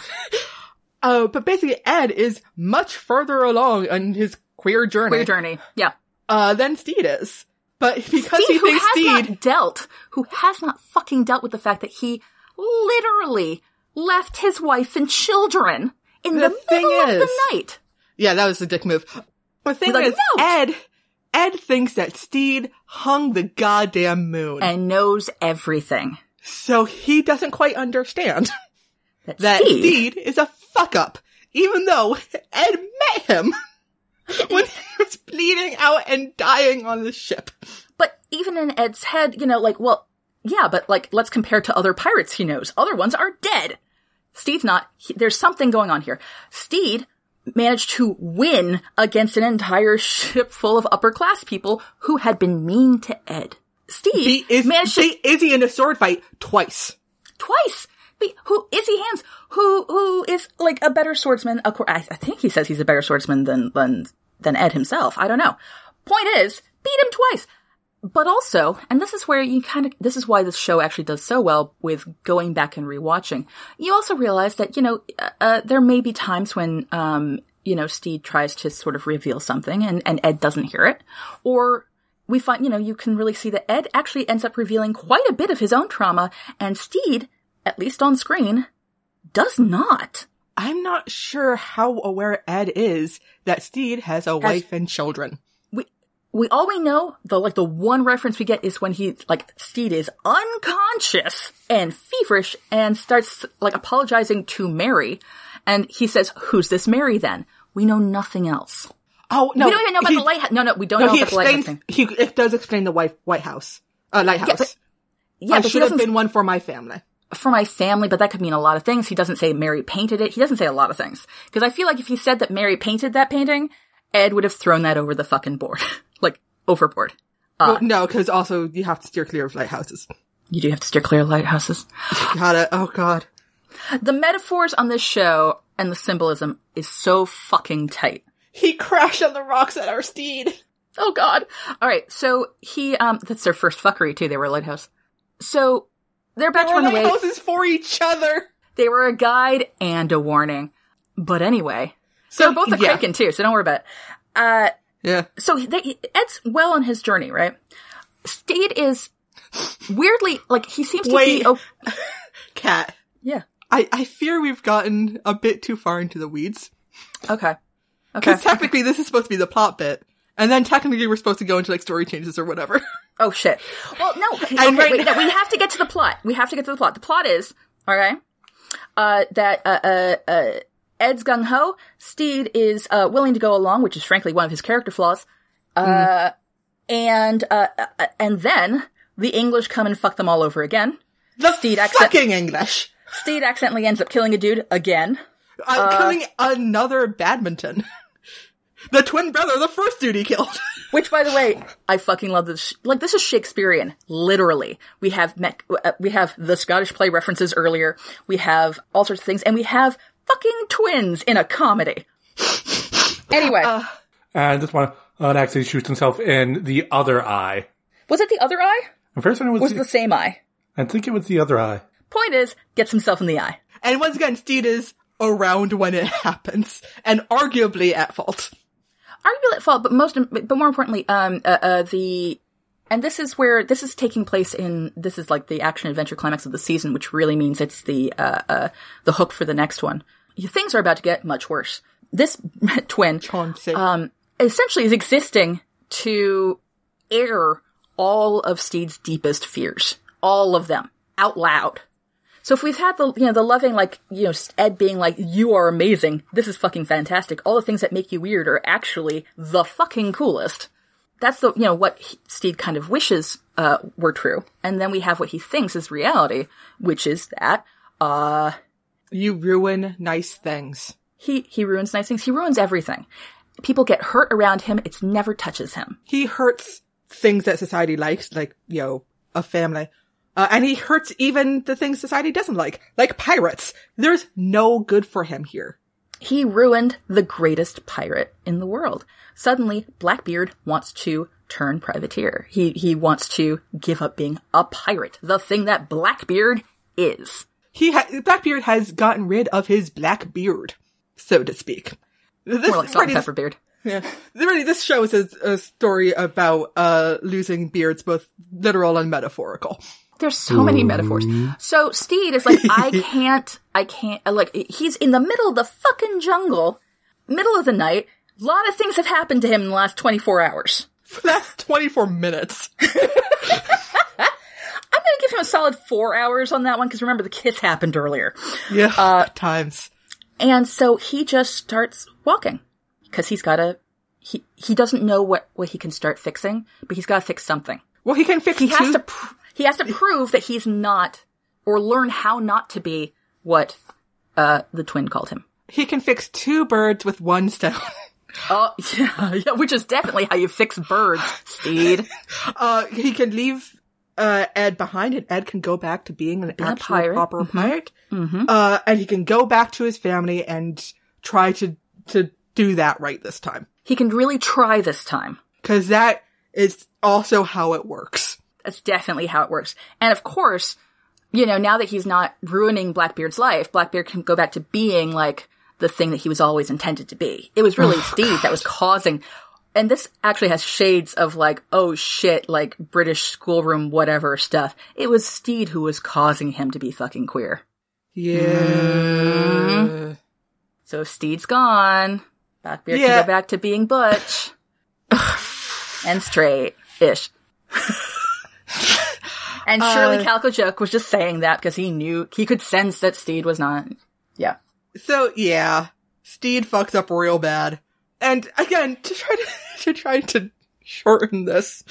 uh, but basically Ed is much further along on his queer journey, Queer journey. Yeah. uh, than Stede is. But because Stede, he who thinks has Stede, not dealt, who has not fucking dealt with the fact that he literally left his wife and children in The the, thing middle of the night. yeah, that was a dick move. But the thing With is. Ed, Ed thinks that Stede hung the goddamn moon. And knows everything. so he doesn't quite understand That, that Stede, Stede is a fuck up, even though Ed met him when he was bleeding out and dying on the ship. But even in Ed's head, you know, like, well, yeah, but like, let's compare to other pirates he knows. Other ones are dead. Stede's not. He, there's something going on here. Stede managed to win against an entire ship full of upper class people who had been mean to Ed. Stede He is managed to Izzy in a sword fight twice. twice. Who Izzy Hands, who who is like a better swordsman? Of course, I, I think he says he's a better swordsman than than than Ed himself. I don't know. Point is, beat him twice. But also, and this is where you kind of, this is why this show actually does so well with going back and rewatching. You also realize that, you know, uh, uh, there may be times when, um, you know, Stede tries to sort of reveal something and, and Ed doesn't hear it. Or we find, you know, you can really see that Ed actually ends up revealing quite a bit of his own trauma and Stede, at least on screen, does not. I'm not sure how aware Ed is that Stede has a wife and children. we we all we know the like the one reference we get is when he like Stede is unconscious and feverish and starts like apologizing to Mary and he says who's this Mary then we know nothing else Oh no, we don't even know about he- the lighthouse no no we don't No, know he about the lighthouse explains. thing He it does explain the wife, White House, uh, lighthouse. but- yeah I should have been one for my family. For my family but that could mean a lot of things he doesn't say Mary painted it he doesn't say a lot of things because I feel like if he said that Mary painted that painting Ed would have thrown that over the fucking board like overboard well, no, because also you have to steer clear of lighthouses. you do have to steer clear of lighthouses Gotta. Oh god. The metaphors on this show and the symbolism is so fucking tight. He crashed on the rocks at our steed. Oh god. Alright, so he, um, that's their first fuckery too, they were a lighthouse. So, they're about to Our run away. lighthouses for each other. They were a guide and a warning. But anyway. So They're both a yeah. Kraken too, so don't worry about it. Uh, Yeah. so they, Ed's well on his journey, right? Stede is weirdly, like, he seems to Wait. be, oh, Cat. yeah. I, I fear we've gotten a bit too far into the weeds. Okay. Okay. Because technically this is supposed to be the plot bit. And then technically we're supposed to go into like story changes or whatever. Oh shit. Well, no. Okay, right wait, now- no, we have to get to the plot. We have to get to the plot. The plot is, okay, uh, that, uh, uh, uh, Ed's gung ho. Stede is, uh, willing to go along, which is frankly one of his character flaws. Uh, and, uh, uh, and then the English come and fuck them all over again. The Stede accent- fucking English. Stede accidentally ends up killing a dude again. Uh, killing another badminton. the twin brother, the first dude he killed. Which, by the way, I fucking love this. Like, this is Shakespearean. Literally, we have met, uh, we have the Scottish play references earlier. We have all sorts of things, and we have fucking twins in a comedy. Anyway, And this one, uh, actually shoots himself in the other eye. was it the other eye? The first one was, Was it the same eye? I think it was the other eye. Point is, gets himself in the eye. and once again, Stede is around when it happens, and arguably at fault. Arguably at fault, but most, but more importantly, um, uh, uh, the, and this is where this is taking place in. This is like the action adventure climax of the season, which really means it's the uh, uh, the hook for the next one. Things are about to get much worse. This twin, Chauncey. um, essentially is existing to air all of Stede's deepest fears, all of them out loud. So if we've had the, you know, the loving, like, you know, Ed being like, you are amazing. This is fucking fantastic. All the things that make you weird are actually the fucking coolest. That's the, you know, what he, Stede kind of wishes, uh, were true. And then we have what he thinks is reality, which is that, uh, you ruin nice things. he, he ruins nice things. He ruins everything. People get hurt around him. It never touches him. He hurts things that society likes, like, you know, a family. Uh, and he hurts even the things society doesn't like, like pirates. There's no good for him here. He ruined the greatest pirate in the world. Suddenly, Blackbeard wants to turn privateer. He, he wants to give up being a pirate, the thing that Blackbeard is. He ha- Blackbeard has gotten rid of his black beard, so to speak. This, More like salt and pepper beard. yeah, really, this show is a, a story about uh losing beards, both literal and metaphorical. There's so many metaphors. So Stede is like, I can't, I can't, uh, like, he's in the middle of the fucking jungle, middle of the night. A lot of things have happened to him in the last 24 hours. That's 24 minutes. I'm gonna give him a solid four hours on that one, because remember, the kiss happened earlier. Yeah, uh, times. And so he just starts walking because he's got to. He he doesn't know what what he can start fixing, but he's got to fix something. Well, he can fix He has to pr- he has to prove that he's not or learn how not to be what uh the twin called him. He can fix two birds with one stone. Oh yeah, yeah, which is definitely how you fix birds, Stede. Uh, he can leave uh, Ed behind, and Ed can go back to being an Being actual pirate. proper Mhm. pirate. Uh, and he can go back to his family and try to to do that right this time, He can really try this time. because that is also how it works. That's definitely how it works. And of course, you know, now that he's not ruining Blackbeard's life, Blackbeard can go back to being like the thing that he was always intended to be. It was really oh, Stede that was causing, and this actually has shades of like, oh shit, like British schoolroom whatever stuff. It was Stede who was causing him to be fucking queer. Yeah. Mm-hmm. So if Stede's gone, Blackbeard Yeah. can go back to being butch and straight-ish. and Shirley Uh, Calico Jack was just saying that because he knew he could sense that Stede was not. Yeah. So yeah, Stede fucks up real bad. And again, to try to to try to shorten this.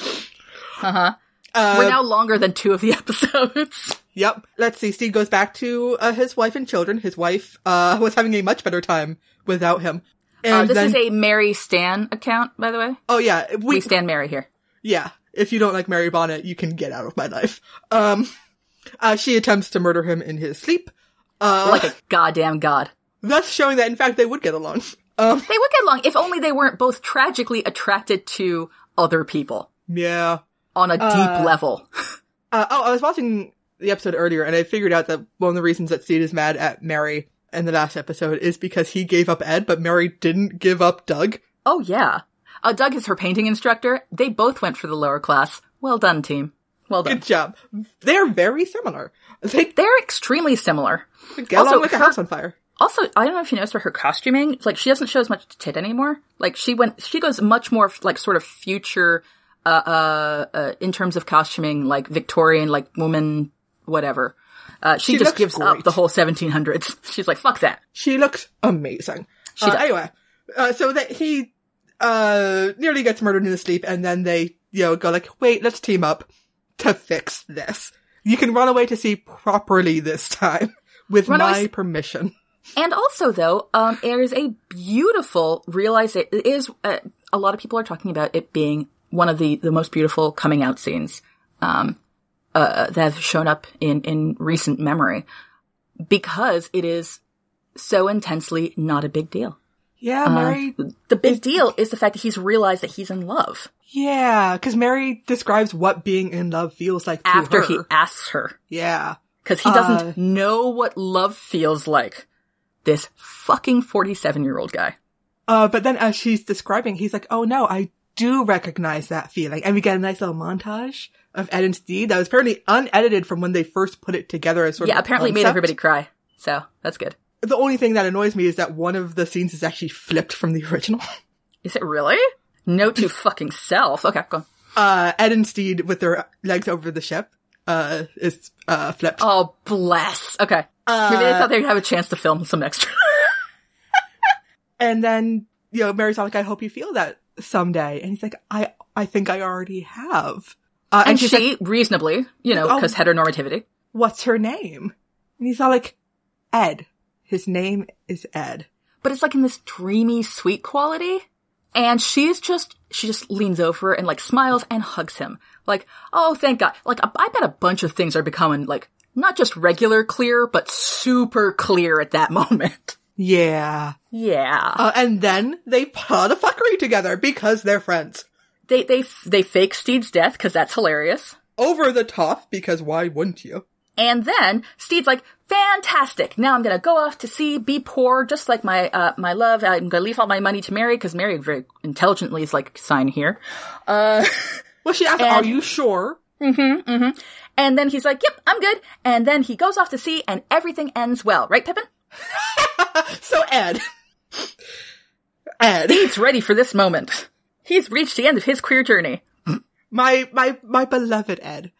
Uh huh. Uh, We're now longer than two of the episodes. Yep. Let's see. Stede goes back to uh, his wife and children. His wife uh, was having a much better time without him. And Uh, this then, is a Mary Stan account, by the way. oh yeah, we, We stand Mary here. yeah. If you don't like Mary Bonnet, you can get out of my life. Um, uh, she attempts to murder him in his sleep. Uh, Like a goddamn god. thus showing that in fact they would get along. Um, They would get along if only they weren't both tragically attracted to other people yeah. on a deep level. Uh, oh, I was watching the episode earlier and I figured out that one of the reasons that Stede is mad at Mary in the last episode is because he gave up Ed, but Mary didn't give up Doug. Oh yeah. Uh, Doug is her painting instructor. They both went for the lower class. Well done, team. Well done. Good job. They're very similar. They They're extremely similar. get Also, along like a her- house on fire. Also, I don't know if you noticed, her costuming, like, she doesn't show as much tit anymore. Like, she went, she goes much more, like, sort of future, uh, uh, uh in terms of costuming, like, Victorian, like, woman, whatever. Uh, she, She just gives great. up the whole 1700s. She's like, fuck that. She looks amazing. She Uh, anyway, uh, so that he uh nearly gets murdered in his sleep, and then they you know go like, wait, let's team up to fix this. You can run away to sea properly this time with Runaways- my permission. And also, though, um, there is a beautiful realization. It is uh, a lot of people are talking about it being one of the the most beautiful coming out scenes um, uh, that have shown up in in recent memory because it is so intensely not a big deal. Yeah, Mary. The big deal is the fact that he's realized that he's in love yeah, because Mary describes what being in love feels like to after he asks her Yeah. because he doesn't Uh, know what love feels like. This fucking forty-seven year old guy. Uh, but then as she's describing, he's like, "Oh no, I do recognize that feeling," and we get a nice little montage of Ed and Stede that was apparently unedited from when they first put it together as sort Yeah, of a apparently it made everybody cry. So that's good. The only thing that annoys me is that one of the scenes is actually flipped from the original. Is it really? No to fucking self. Okay, go on. Uh, Ed and Stede with their legs over the ship, uh, is, uh, flipped. Oh, bless. Okay. Uh, Maybe they thought they'd have a chance to film some extra. And then, you know, Mary's all like, I hope you feel that someday. And he's like, I, I think I already have. Uh, and she's she, like, reasonably, you know, Oh. because heteronormativity. what's her name? And he's all like, Ed. His name is Ed. But it's like in this dreamy, sweet quality. And she's just, she just leans over and like smiles and hugs him. Like, oh, thank God. Like, I bet a bunch of things are becoming like, not just regular clear, but super clear at that moment. Yeah. Yeah. Uh, and then they plot a fuckery together because they're friends. They, they, they fake Stede's death because that's hilarious. Over the top because why wouldn't you? And then Stede's like, fantastic. Now I'm gonna go off to sea, be poor, just like my, uh, my love. I'm gonna leave all my money to Mary, cause Mary very intelligently is like, sign here. Uh, Well, she asked, And- are you sure? Mm-hmm, mm-hmm. and then he's like, yep, I'm good. And then he goes off to sea and everything ends well. Right, Pippin? So Ed. Ed. He's ready for this moment. He's reached the end of his queer journey. My, my, my beloved Ed.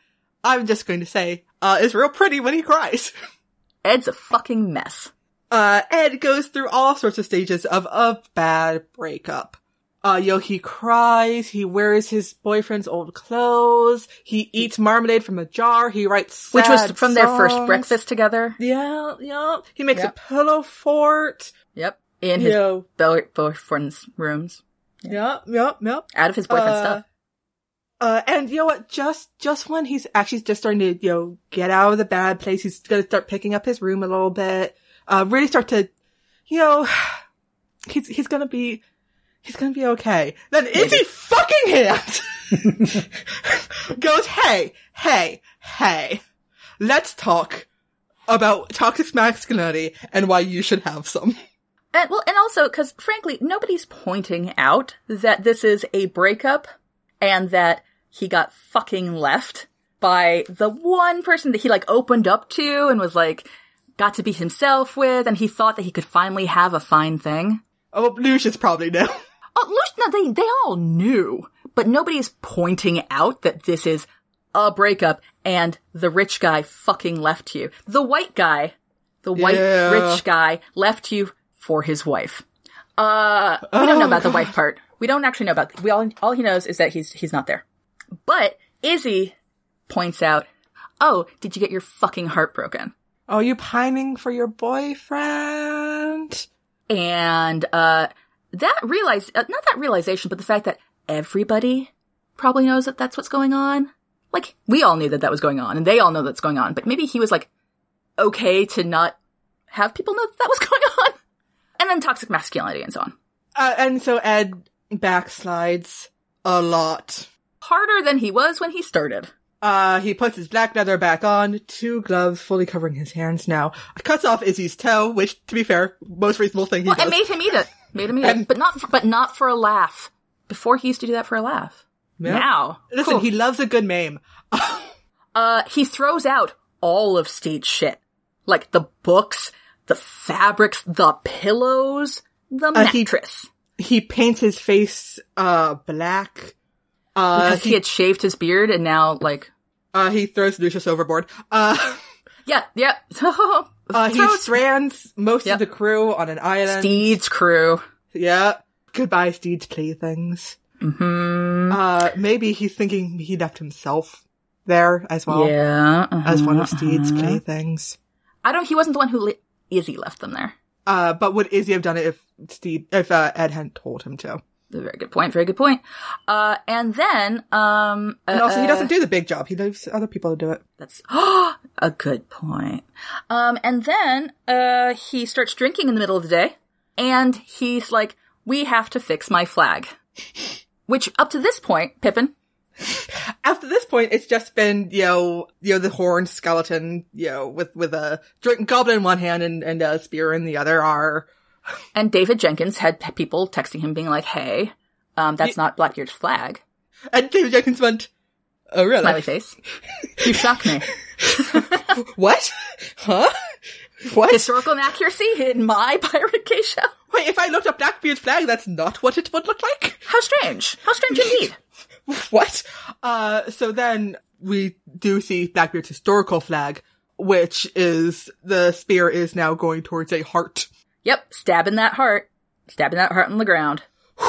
I'm just going to say, uh, is real pretty when he cries. Ed's a fucking mess. uh, Ed goes through all sorts of stages of a bad breakup. Uh, yo, he cries, he wears his boyfriend's old clothes, he eats marmalade from a jar, he writes Which was from their first breakfast together. Yeah, yeah. He makes Yep. a pillow fort. Yep. In his Yo. boyfriend's rooms. Yep, yep, yep. Out of his boyfriend's Uh, stuff. Uh, and you know what? Just, just when he's actually just starting to, you know, get out of the bad place, he's gonna start picking up his room a little bit, uh, really start to, you know, he's, he's gonna be, he's gonna be okay. Then Izzy fucking hands goes, hey, hey, hey, let's talk about toxic masculinity and why you should have some. And well, and also because frankly, nobody's pointing out that this is a breakup and that he got fucking left by the one person that he like opened up to and was like got to be himself with, and he thought that he could finally have a fine thing. Oh, Lucius probably knew. Oh, Lucian, no, they they all knew, but nobody's pointing out that this is a breakup and the rich guy fucking left you. The white guy, the white Yeah. rich guy left you for his wife. Uh, we don't know Oh, about the wife part. We don't actually know about. We all all he knows is that he's he's not there. But Izzy points out, "Oh, did you get your fucking heart broken?" Oh, you pining for your boyfriend? And uh, that realize uh, not that realization, but the fact that everybody probably knows that that's what's going on. Like we all knew that that was going on, and they all know that's going on. But maybe he was like okay to not have people know that, that was going on. And then toxic masculinity and so on. Uh, and so Ed backslides a lot. Harder than he was when he started. Uh, he puts his black leather back on, two gloves fully covering his hands now, cuts off Izzy's toe, which, to be fair, most reasonable thing he Well, does. and made him eat it. Made him eat And- it, but not for, but not for a laugh. Before he used to do that for a laugh. Yeah. Now, Listen, cool. he loves a good meme. Uh, he throws out all of Stede's shit. Like the books, the fabrics, the pillows, the Uh, mattress. he paints his face, uh, black. Uh, because he, he, had shaved his beard and now, like, uh, he throws Lucius overboard. Uh, yeah, yeah. uh, he Throws strands most Yep. of the crew on an island. Stede's crew. Yeah. Goodbye, Stede's playthings. hmm Uh, maybe he's thinking he left himself there as well yeah. as one of uh-huh, Stede's uh-huh. playthings. I don't. He wasn't the one who li- Izzy left them there. Uh, but would Izzy have done it if Stede, if uh, Ed hadn't told him to? Very good point. Very good point. Uh, and then, um, And uh, also, he uh, doesn't do the big job. He leaves other people to do it. That's a good point. Um, and then uh, he starts drinking in the middle of the day, and he's like, "We have to fix my flag." Which, up to this point, Pippin, After this point, it's just been you know, you know, the horned skeleton, you know, with with a drink goblin in one hand and and a spear in the other are. and David Jenkins had people texting him, being like, "Hey, um, that's not Blackbeard's flag." And David Jenkins went, "Oh really? Smiley face. You shock me. What? Huh? What? Historical inaccuracy in my pirate gay show. Wait, if I looked up Blackbeard's flag, that's not what it would look like. How strange. How strange indeed. what? Uh, so then we do see Blackbeard's historical flag, which is the spear is now going towards a heart. Yep, stabbing that heart, stabbing that heart on the ground.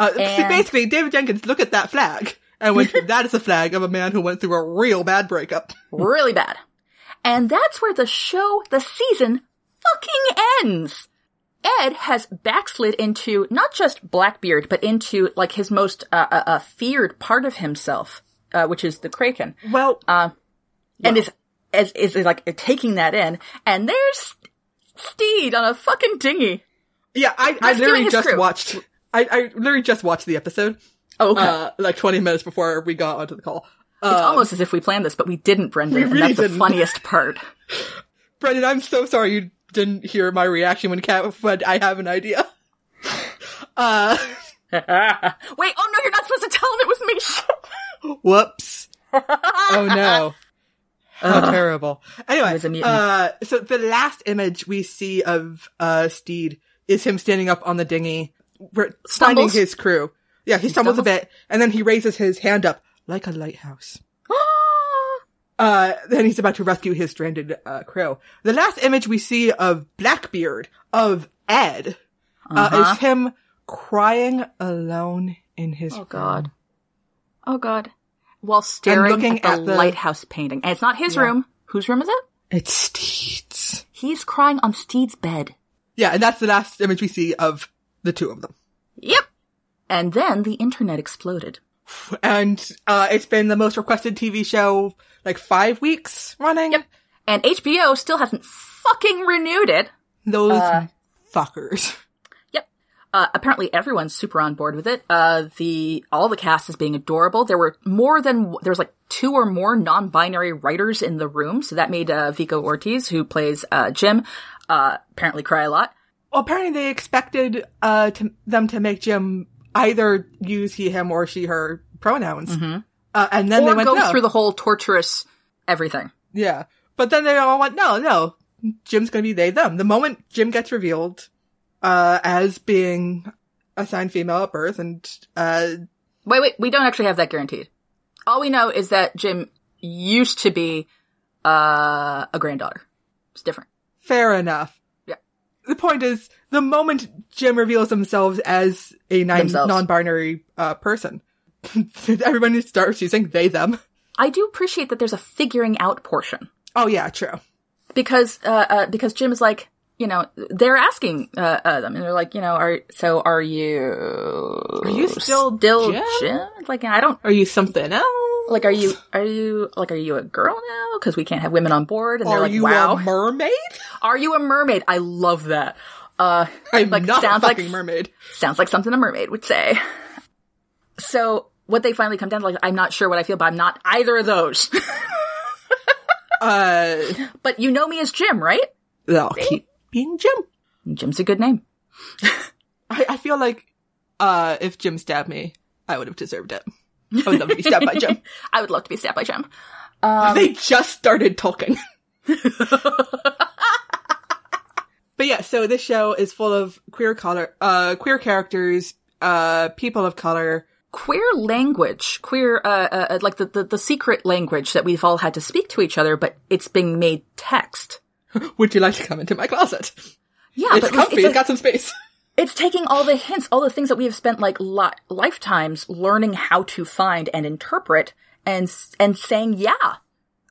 Uh, so And- basically, David Jenkins looked at that flag and went, that is a flag of a man who went through a real bad breakup. really bad. And that's where the show, the season, fucking ends. Ed has backslid into not just Blackbeard, but into like his most uh, uh, uh, feared part of himself, uh, which is the Kraken, Well, and is, is is like taking that in. And there's Stede on a fucking dinghy. yeah, I, I literally just crew. watched, I, I literally just watched the episode, Oh, okay. uh, like 20 minutes before we got onto the call. it's almost as if we planned this, but we didn't, Brendan. we really that's the didn't. funniest part. Brendan, I'm so sorry you didn't hear my reaction when Cat, when I have an idea. Uh, Wait, oh no, you're not supposed to tell him it was me. Whoops. oh no. How terrible. Anyway, was a mutant. uh, so the last image we see of, uh, Stede is him standing up on the dinghy, re- finding his crew. Yeah, he, stumbles, stumbles. a bit, and then he raises his hand up like a lighthouse. Uh, then he's about to rescue his stranded, uh, crew. The last image we see of Blackbeard, of Ed, uh, Uh-huh. is him crying alone in his Oh god. Oh god. While staring looking at the, the- lighthouse painting. And it's not his Yeah. room. Whose room is it? It's Stede's. He's crying on Stede's bed. Yeah, and that's the last image we see of the two of them. Yep. And then the internet exploded. And uh it's been the most requested TV show like five weeks running. Yep. And HBO still hasn't fucking renewed it. Those Uh, fuckers. Yep. Uh, apparently everyone's super on board with it. Uh, the, all the cast is being adorable. There were more than, there was like two or more non-binary writers in the room. So that made, uh, Vico Ortiz, who plays, uh, Jim, uh, apparently cry a lot. Well, apparently they expected uh to, them to make Jim either use he, him, or she, her pronouns. Uh, and then they went go no. through the whole torturous everything. Yeah. But then they all went, no, no, Jim's gonna be they, them. The moment Jim gets revealed, uh, as being assigned female at birth and, uh, Wait, wait, we don't actually have that guaranteed. All we know is that Jim used to be, uh, a granddaughter. It's different. fair enough. Yeah. The point is, the moment Jim reveals themselves as a non- non-binary uh, person, everybody starts using they, them. I do appreciate that there's a figuring out portion. Oh yeah, true. because uh, uh because Jim is like you know they're asking uh, uh them and they're like you know are so are you are you still still Jim? Jim? like I don't Are you something else? like are you are you like are you a girl now because we can't have women on board and they're Are like you wow a mermaid? are you a mermaid I love that uh I'm Like, not a sounds like- mermaid. sounds like something a mermaid would say so what they finally come down to like I'm not sure what I feel but I'm not either of those Uh, but you know me as Jim right I'll keep being Jim. Jim's a good name I, I feel like, uh, if Jim stabbed me, I would have deserved it. I would love to be stabbed by Jim. I would love to be stabbed by Jim they just started talking. But yeah, so this show is full of queer color, uh, queer characters, uh, people of color. queer language, queer, uh, uh, like the, the, the secret language that we've all had to speak to each other, but it's being made text. Would you like to come into my closet? Yeah, It's but comfy. it's, it's got some space. it's taking all the hints, all the things that we have spent like li- lifetimes learning how to find and interpret and, and saying, yeah,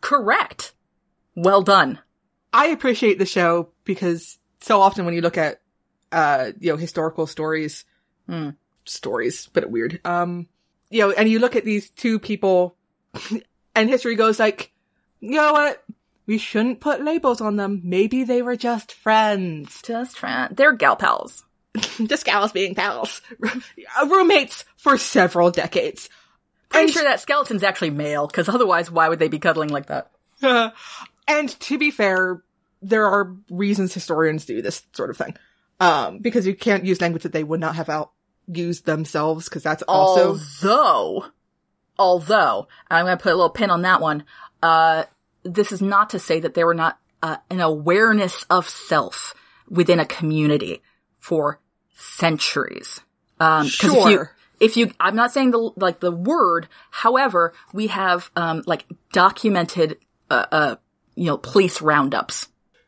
correct. Well done. I appreciate the show because so often when you look at, uh, you know, historical stories, Hmm. stories, but weird, um, you know, and you look at these two people and history goes like, you know what? We shouldn't put labels on them. Maybe they were just friends. Just friends. They're gal pals. just gals being pals. Roommates for several decades. Pretty And- sure that skeleton's actually male, because otherwise, why would they be cuddling like that? and to be fair, there are reasons historians do this sort of thing. Um, because you can't use language that they would not have out used themselves, because that's also although, although, and I'm going to put a little pin on that one. Uh, this is not to say that there were not uh, an awareness of self within a community for centuries. Um, 'cause if you, Sure. if you, I'm not saying the like the word. However, we have um like documented uh, uh you know police roundups.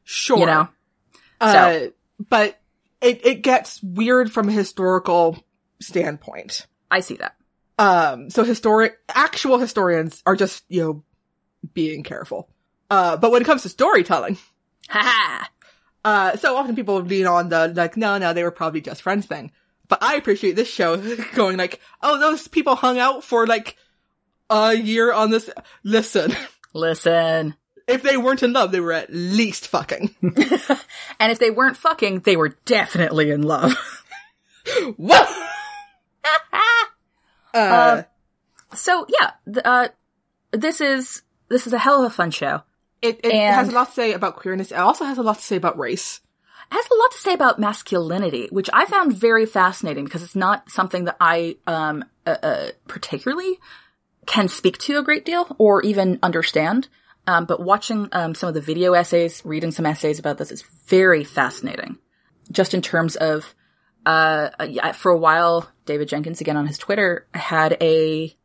Sure. You know, Uh, but it, it gets weird from a historical standpoint. I see that. Um, so historic, actual historians are just, you know, being careful. Uh, but when it comes to storytelling, Ha ha. uh, so often people lean on the, like, no, no, they were probably just friends thing. But I appreciate this show going like, oh, those people hung out for like a year on this. Listen, Listen. If they weren't in love, they were at least fucking. And if they weren't fucking, they were definitely in love. what? uh, so yeah, th- uh, this is this is a hell of a fun show. it, it has a lot to say about queerness. It also has a lot to say about race. It has a lot to say about masculinity, which I found very fascinating because it's not something that I um uh, uh, particularly can speak to a great deal or even understand. Um, but watching um, some of the video essays, reading some essays about this is very fascinating. Just in terms of, uh, for a while, David Jenkins again on his Twitter had a,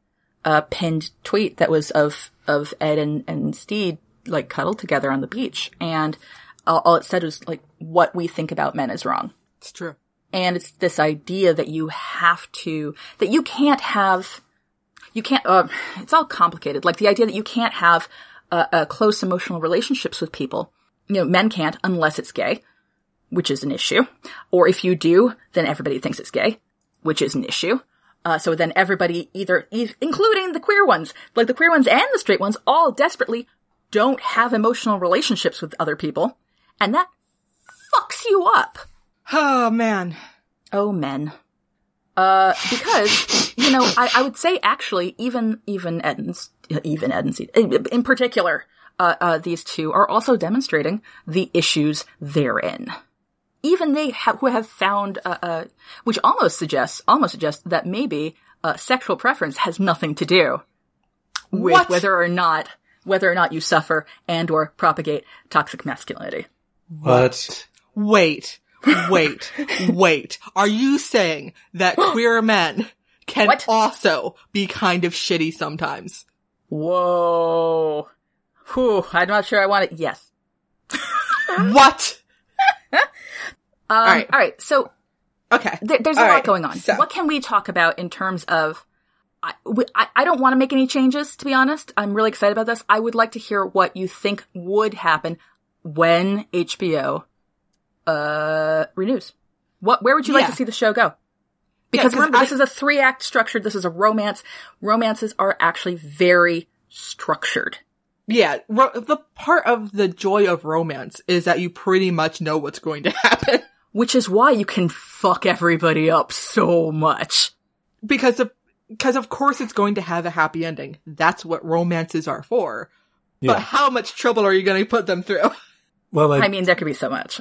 uh pinned tweet that was of of Ed and and Stede like cuddled together on the beach, and all, all it said was like, "What we think about men is wrong." It's true. And it's this idea that you have to, that you can't have, you can't, uh, it's all complicated. Like the idea that you can't have uh, uh, close emotional relationships with people. You know, men can't unless it's gay, which is an issue. Or if you do, then everybody thinks it's gay, which is an issue. Uh, so then everybody either, including the queer ones, like the queer ones and the straight ones, all desperately don't have emotional relationships with other people. And that fucks you up. Oh man. Oh, men. Uh, because, you know, I, I would say actually, even, even Ed and, S- even Ed and Stede, in particular, uh, uh, these two are also demonstrating the issues therein. Even they ha- who have found, uh, uh, which almost suggests, almost suggests that maybe, uh, sexual preference has nothing to do with What? whether or not, whether or not you suffer and or propagate toxic masculinity. What? Wait, wait, wait. Are you saying that queer men can What? also be kind of shitty sometimes? Whoa. Whew, I'm not sure I want it. Yes. what? Um, all right. right. So Okay. there, there's a lot right, going on. so- What can we talk about in terms of? I, we- I, I don't want to make any changes, to be honest. I'm really excited about this. I would like to hear what you think would happen when HBO uh renews. What? Where would you like to see the show go? Because 'cause remember, I- this is a three act structure. This is a romance. Romances are actually very structured. Yeah, ro- the part of the joy of romance is that you pretty much know what's going to happen Which is why you can fuck everybody up so much. because of because of course it's going to have a happy ending. That's what romances are for. But how much trouble are you going to put them through? Well, like, I mean, there could be so much.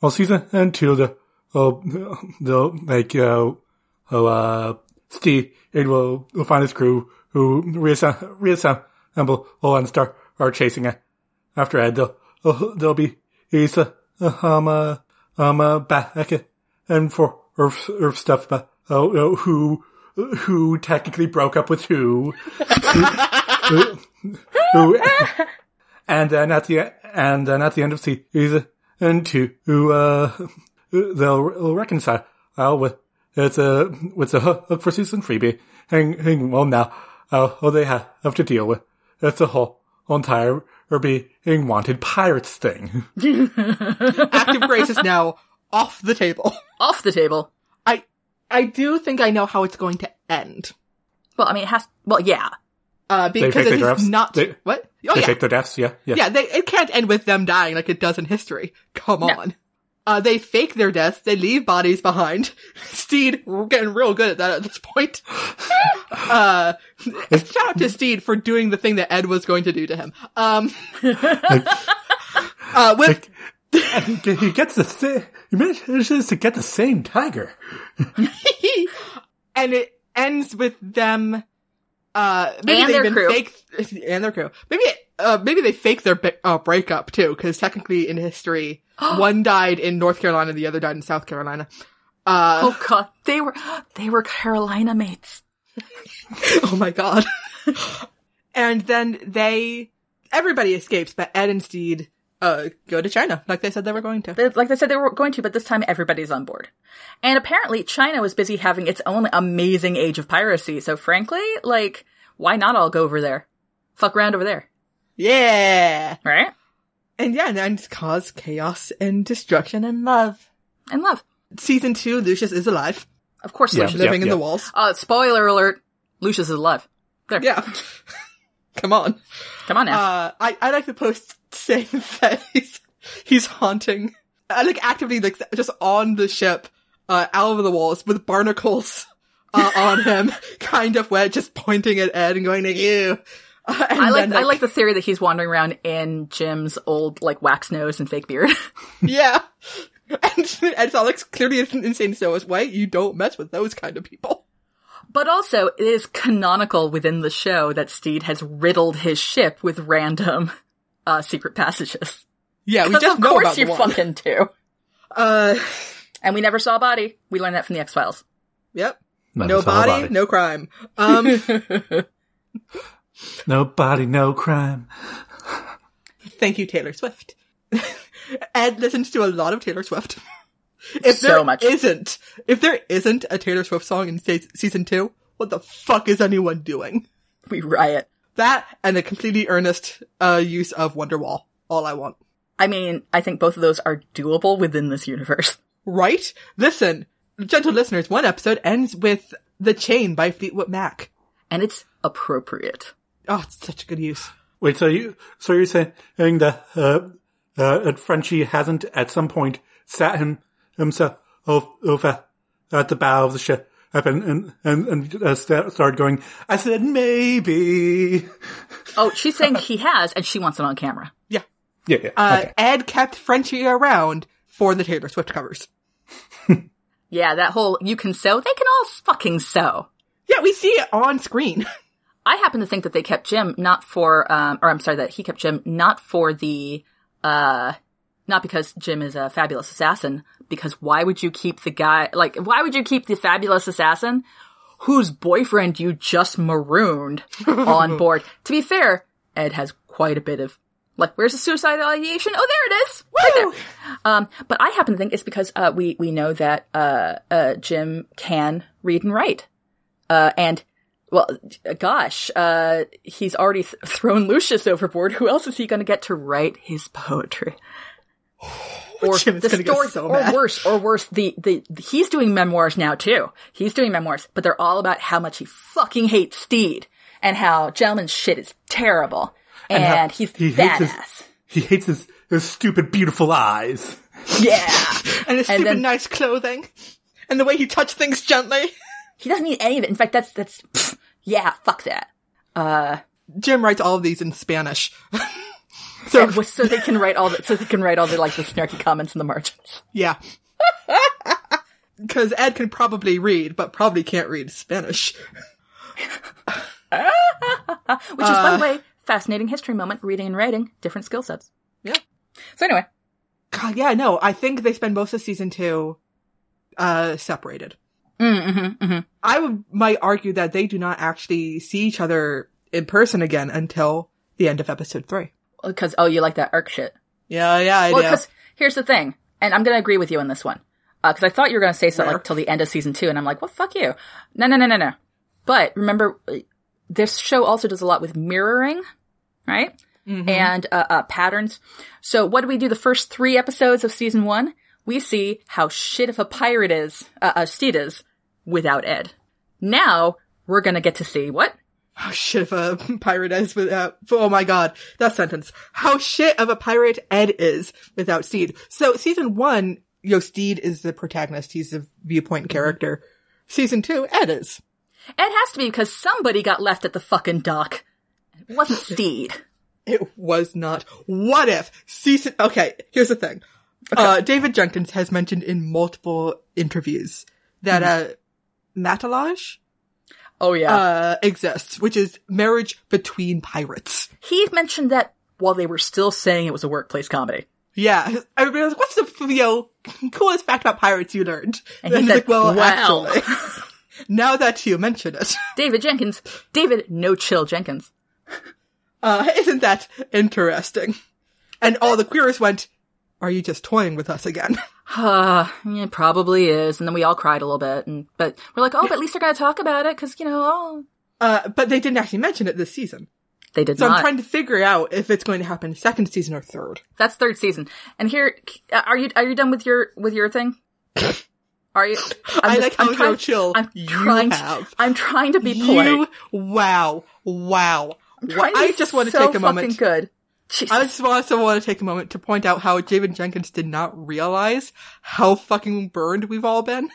well, season and two, the, oh, the, like, uh, oh, uh, Stede, Ed will, will find his crew who reassemble, reassemble oh, and start, are chasing it. After Ed, they'll, they'll be, he's, uh, um, uh, um, uh, back, and for, or, or stuff, but, oh, oh, who, who technically broke up with who, who, and then at the and then at the end of season two, who uh, they'll, they'll reconcile with it's a with a hook for season freebie. Hang, hang well now, uh, all they have, have to deal with it's a whole whole entire or being wanted pirates thing. Active grace is now off the table. Off the table. I I do think I know how it's going to end. Well, I mean, it has. Well, yeah. Uh, because fake it their not They- what? Oh they yeah, fake their deaths, yeah, yeah. yeah. They, it can't end with them dying like it does in history. Come No. on. Uh, they fake their deaths. They leave bodies behind. Stede, we're getting real good at that at this point. uh, shout out to Stede for doing the thing that Ed was going to do to him. Um, uh, with And he he gets the sa- he manages to get the same tiger. and it ends with them uh maybe And they've their crew. fake and their crew maybe uh maybe they fake their uh, breakup too because technically in history one died in north carolina the other died in south carolina uh Oh god, they were they were Carolina mates. oh my god and then they everybody escapes but ed and stede uh go to china like they said they were going to Like they said they were going to, but this time everybody's on board. And apparently China was busy having its own amazing age of piracy. So frankly, like, why not all go over there? Fuck around over there, yeah right? And yeah and cause chaos and destruction and love And love. season two lucius is alive Of course, Yeah. Lucius. living in yeah. the walls Uh, spoiler alert, Lucius is alive. There. Yeah. Come on. Come on now. Uh, I, I like the post saying that he's, he's haunting, uh, like actively, like just on the ship, uh, out over the walls with barnacles, uh, on him, kind of wet, just pointing at Ed and going to you. Uh, I like, then, I like the theory that he's wandering around in Jim's old, like, wax nose and fake beard. yeah. And, and Alex clearly is insane so is way you don't mess with those kind of people. But also, it is canonical within the show that Steed has riddled his ship with random uh, secret passages. Yeah, we just of know course about you the one. fucking do. Uh, And we never saw a body. We learned that from the X Files. yep. Never no saw a body, no crime. Um, No body, no crime. Thank you, Taylor Swift. Ed listens to a lot of Taylor Swift. If So there much. not if there isn't a Taylor Swift song in se- season two, what the fuck is anyone doing? We riot. That and a completely earnest uh, use of Wonderwall. All I want. I mean, I think both of those are doable within this universe. Right? Listen, gentle listeners, one episode ends with The Chain by Fleetwood Mac. And it's appropriate. Oh, it's such a good use. Wait, so you, so you're saying that, uh, uh, that Frenchie hasn't at some point sat him, himself over at the bow of the ship and, and, and, and uh, started going, I said maybe. Oh, she's saying he has, and she wants it on camera. Yeah. Yeah, yeah. Uh, okay. Ed kept Frenchie around for the Taylor Swift covers. Yeah, that whole you can sew, they can all fucking sew. Yeah, we see it on screen. I happen to think that they kept Jim not for, um, or I'm sorry, that he kept Jim not for the, uh, not because Jim is a fabulous assassin, because why would you keep the guy, like, why would you keep the fabulous assassin whose boyfriend you just marooned on board? To be fair, Ed has quite a bit of, like, where's the suicide ideation? Oh, there it is! Right there! Um, but I happen to think it's because, uh, we, we know that, uh, uh, Jim can read and write. Uh, and, well, gosh, uh, he's already th- thrown Lucius overboard. Who else is he going to get to write his poetry? Or Jim's the story, so or worse, or worse, the, the, he's doing memoirs now too. He's doing memoirs, but they're all about how much he fucking hates Stede and how gentleman's shit is terrible. And, how he's he hates his- badass. He hates his, his stupid, beautiful eyes. Yeah. and his And stupid then- nice clothing. And the way he touched things gently. He doesn't need any of it. In fact, that's, that's, pfft, yeah, fuck that. Uh, Jim writes all of these in Spanish. so, so, so they can write all the, so they can write all the, like, the snarky comments in the margins. yeah. Because Ed can probably read, but probably can't read Spanish. Which is, by the way, fascinating history moment, reading and writing, different skill sets. Yeah. So anyway, God, yeah, no, I think they spend most of season two, uh, separated. Mm-hmm, mm-hmm. I would, might argue that they do not actually see each other in person again until the end of episode three. because, oh, you like that arc shit. Yeah, yeah, I Well, because here's the thing, and I'm gonna agree with you on this one. Uh, cause I thought you were gonna say something like till the end of season two, and I'm like, well, fuck you. No, no, no, no, no. But remember, uh, this show also does a lot with mirroring, right? and uh, uh, patterns. So what do we do the first three episodes of season one? We see how shit of a pirate is, uh, uh, Stede is without Ed. Now we're gonna get to see what? How shit of a pirate is without, oh my god, that sentence. How shit of a pirate Ed is without Stede. So season one, you know, Stede is the protagonist. He's the viewpoint character. Season two, Ed is. Ed has to be because somebody got left at the fucking dock. It wasn't Stede. It was not. What if season, okay, here's the thing. Uh, David Jenkins has mentioned in multiple interviews that, uh, matelotage, Oh yeah. uh, exists, which is marriage between pirates. he mentioned that while they were still saying it was a workplace comedy. Yeah. Everybody was like, what's the, you know, coolest fact about pirates you learned? And he he's like, well, "Wow." actually, now that you mention it, David Jenkins, David No Chill Jenkins. uh, isn't that interesting? And all the queers went, are you just toying with us again? Uh, it probably is. And then we all cried a little bit. And but we're like, oh, but at least they're gonna talk about it because you know, oh, Uh, but they didn't actually mention it this season. they did not. So not. I'm trying to figure out if it's going to happen second season or third. That's third season. And here, are you are you done with your with your thing? Are you? I'm I just- like how I'm trying- chill I'm you trying. To, have. I'm trying to be polite. You, wow, wow. I'm trying to I just want to so take a moment. Good. Jesus. I just also want to take a moment to point out how David Jenkins did not realize how fucking burned we've all been.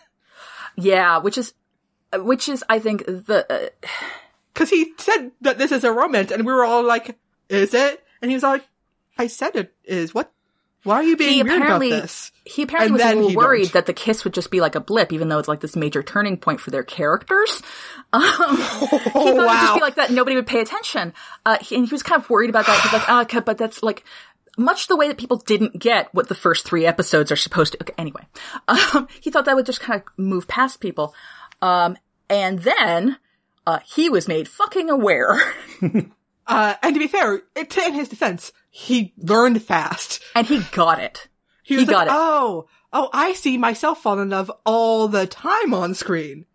yeah, which is, which is, I think the. Uh, Cause he said that this is a romance and we were all like, is it? And he was like, I said it is. What? Why are you being he weird about this? he apparently And was a little worried don't. that the kiss would just be like a blip, even though it's like this major turning point for their characters. Um, he thought it would just be like that, nobody would pay attention. Uh, he, and he was kind of worried about that. He's like, ah, okay, but that's like much the way that people didn't get what the first three episodes are supposed to. Okay, anyway, um, he thought that would just kind of move past people. Um, and then uh, he was made fucking aware. Uh, and to be fair, it, to in his defense, he learned fast. And he got it. He was got like, it. oh, oh, I see myself fall in love all the time on screen.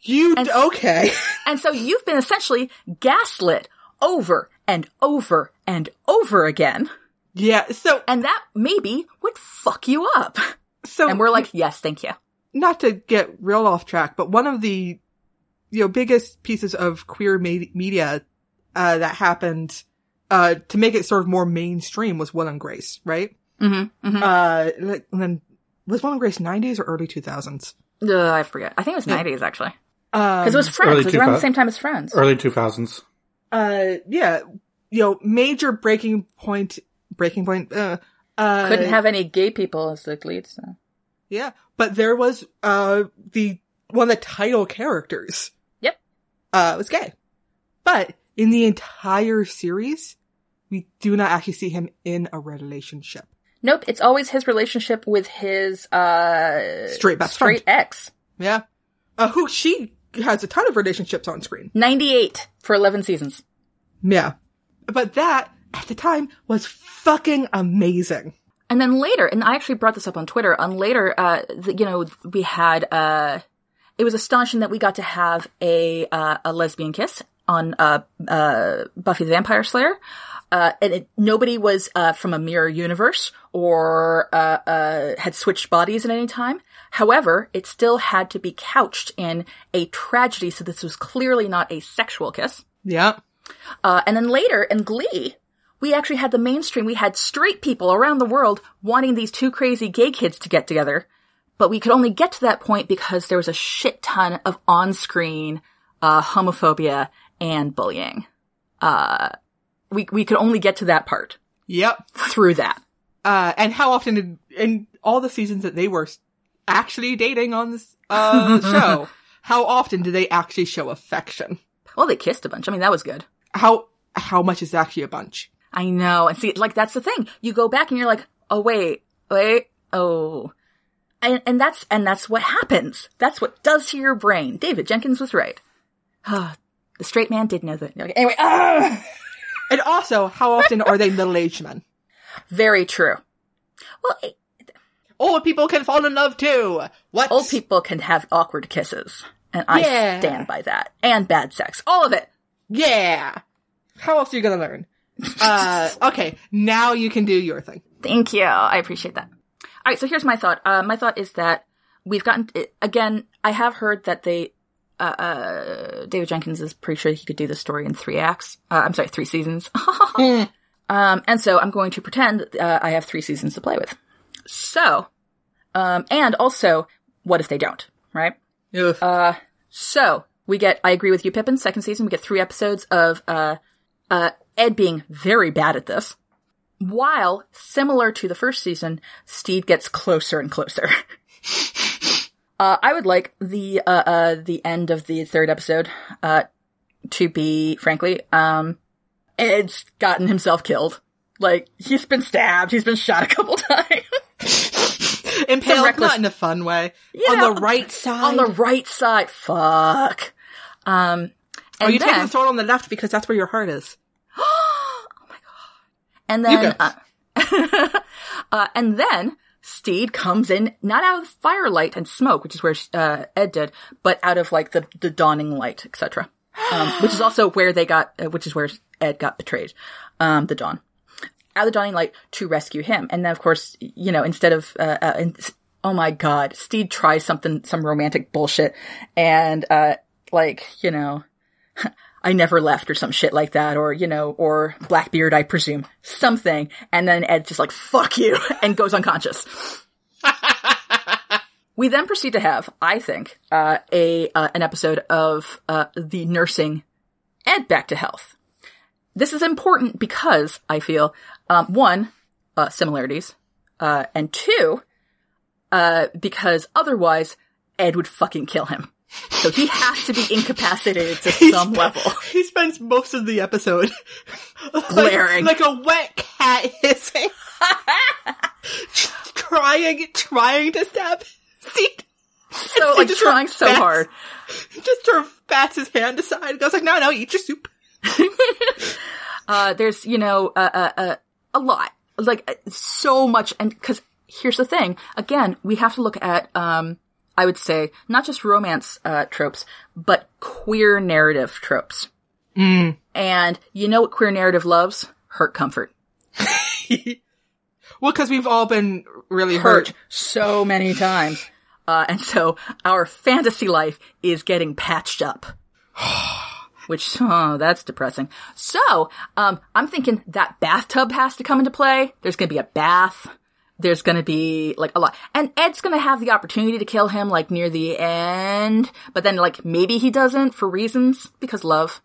You, And- okay. And so you've been essentially gaslit over and over and over again. yeah, so, And that maybe would fuck you up. so. And we're like, yes, thank you. not to get real off track, but one of the, you know, biggest pieces of queer me- media, uh, that happened, uh, to make it sort of more mainstream was Will and Grace, right? Mm-hmm. mm-hmm. Uh, and then, was Will and Grace 90s or early 2000s? Uh, I forget. I think it was 90s actually. Um, Because it was Friends. It was around the same time as Friends. Early 2000s. uh, yeah, you know, major breaking point, breaking point, uh, uh, Couldn't have any gay people as the leads. So. Yeah, but there was uh the one of the title characters. Yep. Uh was gay. But in the entire series, we do not actually see him in a relationship. Nope. It's always his relationship with his, uh, Straight best straight friend. ex. Yeah. Uh who she has a ton of relationships on screen. 98 for 11 seasons. Yeah. But that at the time was fucking amazing. And then later, and I actually brought this up on Twitter, on later, uh, the, you know, we had, uh, it was astonishing that we got to have a, uh, a lesbian kiss on, uh, uh, Buffy the Vampire Slayer. Uh, and it, nobody was, uh, from a mirror universe or, uh, uh, had switched bodies at any time. However, it still had to be couched in a tragedy, so this was clearly not a sexual kiss. Yeah. Uh, and then later in Glee, we actually had the mainstream. We had straight people around the world wanting these two crazy gay kids to get together. But we could only get to that point because there was a shit ton of on-screen, uh, homophobia and bullying. Uh, we, we could only get to that part Yep. through that. Uh and how often did in all the seasons that they were actually dating on this uh show, how often did they actually show affection? Well, they kissed a bunch. I mean, that was good. How how much is actually a bunch? I know. And see, like, that's the thing. You go back and you're like, oh, wait, wait, oh. And, and that's, and that's what happens. That's what does to your brain. David Jenkins was right. The straight man did know that. Okay, Anyway, ah! And also, how often are they middle-aged men? very true. Well, eh, Old people can fall in love too. What? old people can have awkward kisses. And I Yeah. stand by that. And bad sex. All of it. Yeah. How else are you gonna learn? Uh, okay, now you can do your thing. Thank you. I appreciate that. All right, so here's my thought. Uh, my thought is that we've gotten again. I have heard that they, uh, uh, David Jenkins is pretty sure he could do the story in three acts. Uh, I'm sorry, three seasons. um, and so I'm going to pretend uh, I have three seasons to play with. So, um, and also, what if they don't? Right? Uh, so we get. I agree with you, Pippin. Second season, we get three episodes of uh, uh, Ed being very bad at this. While, similar to the first season, Stede gets closer and closer. uh, I would like the, uh, uh, the end of the third episode, uh, to be, frankly, um, Ed's gotten himself killed. Like, he's been stabbed, he's been shot a couple times. Impaled, reckless- not in a fun way. Yeah, on the right side. on the right side. Fuck. Um, oh, and you take then- the sword on the left because that's where your heart is. Oh my god. And You then, uh, uh, and then Stede comes in, not out of firelight and smoke, which is where, uh, Ed did, but out of like the, the dawning light, etc. Um, which is also where they got, uh, which is where Ed got betrayed, um, the dawn. Out of the dawning light to rescue him. And then of course, you know, instead of, uh, uh in, oh my god, Stede tries something, some romantic bullshit and, uh, like, you know, I never left or some shit like that, or, you know, or Blackbeard, I presume. Something. And then Ed just like, fuck you, and goes unconscious. we then proceed to have, I think, uh, a, uh, an episode of, uh, the nursing Ed back to health. This is important because I feel, um, one, uh, similarities, uh, and two, uh, because otherwise Ed would fucking kill him. So he has to be incapacitated to some level. He spends most of the episode like- Glaring. like, a wet cat hissing, trying, trying to stab. So like just trying so bats- hard. Just sort of bats his hand aside and goes like, "No, no, eat your soup." Uh, there's, you know, uh, uh, a lot, like uh, so much. And cause here's the thing. Again, we have to look at, um, I would say not just romance, uh, tropes, but queer narrative tropes. And you know what queer narrative loves? Hurt comfort. Well, because we've all been really hurt. Hurt so many times. Uh, and so our fantasy life is getting patched up. Which, oh, that's depressing. So, um, I'm thinking that bathtub has to come into play. There's gonna be a bath. There's gonna be, like, a lot. And Ed's gonna have the opportunity to kill him, like, near the end. But then, like, maybe he doesn't for reasons, because love.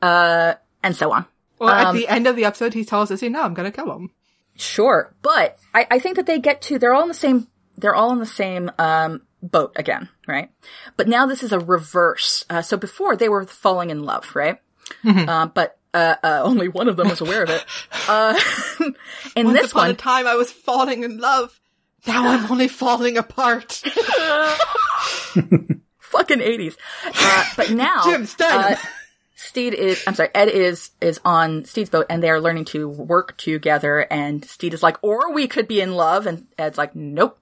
Uh, and so on. Well, at Um, the end of the episode, he tells us, he "No, I'm gonna kill him." Sure, but I, I think that they get to they're all in the same they're all in the same um, boat again, right? But now this is a reverse. Uh, so before they were falling in love, right? Uh, but uh, uh, only one of them was aware of it. Uh, in Once this upon a one, time, I was falling in love. Now I'm only falling apart. fucking eighties. Uh, but now, Jim, uh, Stede is, I'm sorry, Ed is, is on Stede's boat and they're learning to work together and Stede is like, or we could be in love and Ed's like, nope.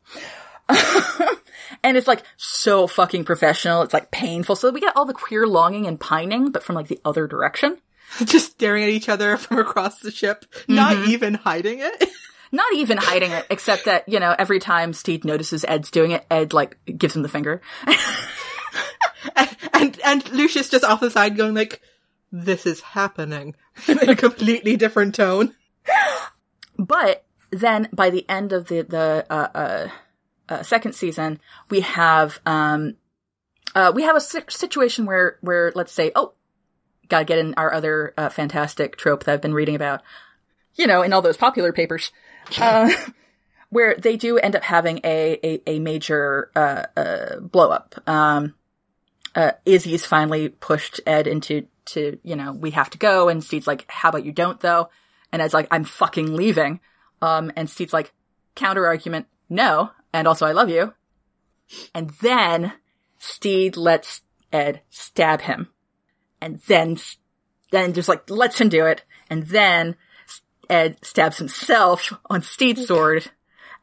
and it's like so fucking professional. It's like painful. So we get all the queer longing and pining, but from like the other direction. Just staring at each other from across the ship, Mm-hmm. not even hiding it. Not even hiding it, except that, you know, every time Stede notices Ed's doing it, Ed like gives him the finger. and and Lucius just off the side going like, "This is happening," in a completely different tone. But then by the end of the the uh, uh, uh, second season, we have um, uh, we have a si- situation where where let's say, oh, gotta get in our other uh, fantastic trope that I've been reading about, you know, in all those popular papers, uh, where they do end up having a a, a major uh, uh, blow up. Um, uh, Izzy's finally pushed Ed into to you know we have to go, and Stede's like, how about you don't though? And Ed's like, I'm fucking leaving. Um, and Stede's like, counter argument, no. And also, I love you. And then Stede lets Ed stab him. And then, then just like lets him do it. And then Ed stabs himself on Stede's sword.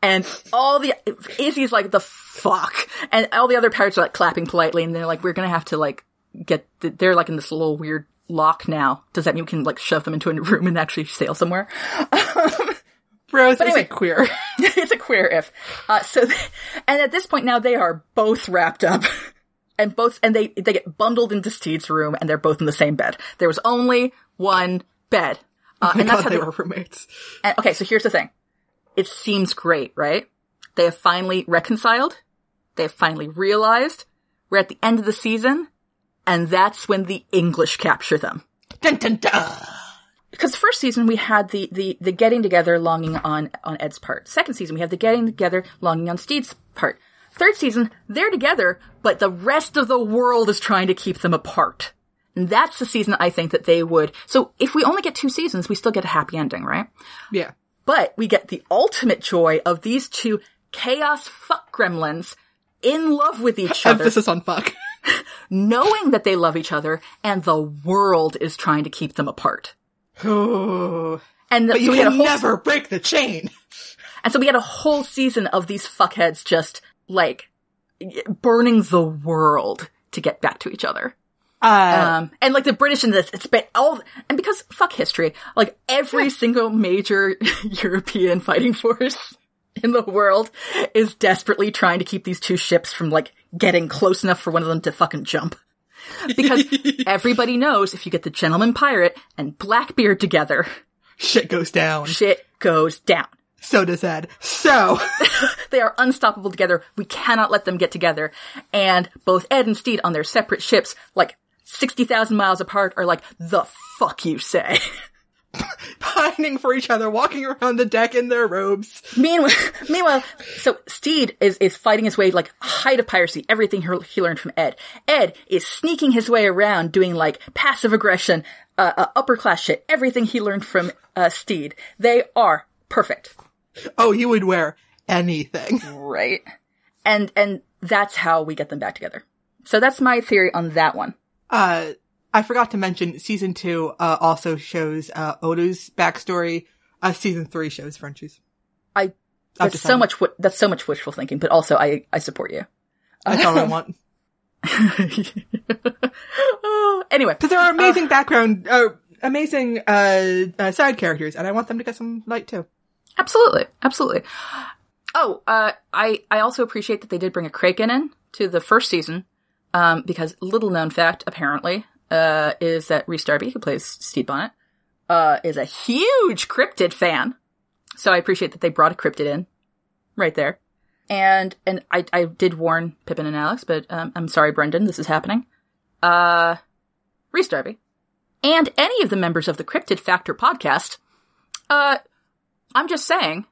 And all the, Izzy's like, the fuck. And all the other pirates are like clapping politely. And they're like, we're gonna have to like get, the, they're like in this little weird lock now. Does that mean we can like shove them into a room and actually sail somewhere? Rose But is anyway. a queer. it's a queer if. Uh, so, and at this point now they are both wrapped up. And both, and they, they get bundled into Stede's room and they're both in the same bed. There was only one bed. Uh, and that's God, how they they were roommates. And, okay, so here's the thing. It seems great, right? They have finally reconciled. They have finally realized. We're at the end of the season. And that's when the English capture them. Dun, dun, dun. Because first season we had the, the, the getting together longing on, on Ed's part. Second season we have the getting together longing on Stede's part. Third season, they're together, but the rest of the world is trying to keep them apart. And that's the season I think that they would. So if we only get two seasons, we still get a happy ending, right? Yeah. But we get the ultimate joy of these two chaos fuck gremlins in love with each other, Emphasis on fuck. knowing that they love each other, and the world is trying to keep them apart. Oh. And the, But you we can never break the chain. and so we had a whole season of these fuckheads just like burning the world to get back to each other. Uh, Um, and like the British in this, it's been all, and because fuck history, like every single major European fighting force in the world is desperately trying to keep these two ships from like getting close enough for one of them to fucking jump. Because everybody knows if you get the gentleman pirate and Blackbeard together, shit goes down. shit goes down. So does Ed. So, They are unstoppable together. We cannot let them get together. And both Ed and Stede on their separate ships, like 60,000 miles apart, are like, the fuck you say. pining for each other, walking around the deck in their robes. meanwhile, meanwhile, so Stede is, is fighting his way, like, height of piracy, everything he, learned from Ed. Ed is sneaking his way around doing, like, passive aggression, uh, uh upper class shit, everything he learned from, uh, Stede. They are perfect. Oh, he would wear anything. Right. And, and that's how we get them back together. So that's my theory on that one. Uh, I forgot to mention season two, uh, also shows, uh, Odo's backstory. Uh, season three shows Frenchie's. I, that's so much, wi- that's so much wishful thinking, but also I, I support you. That's all I want. Oh, anyway, Cause there are amazing background, uh, amazing, uh, uh, side characters, and I want them to get some light too. Absolutely, absolutely. Oh, uh, I, I also appreciate that they did bring a Kraken in to the first season, um, because little known fact, apparently, uh, is that Rhys Darby, who plays Stede Bonnet, uh, is a huge cryptid fan. So I appreciate that they brought a cryptid in right there. And, and I, I did warn Pippin and Alex, but, um, I'm sorry, Brendan, this is happening. Uh, Rhys Darby. And any of the members of the Cryptid Factor podcast, uh, I'm just saying,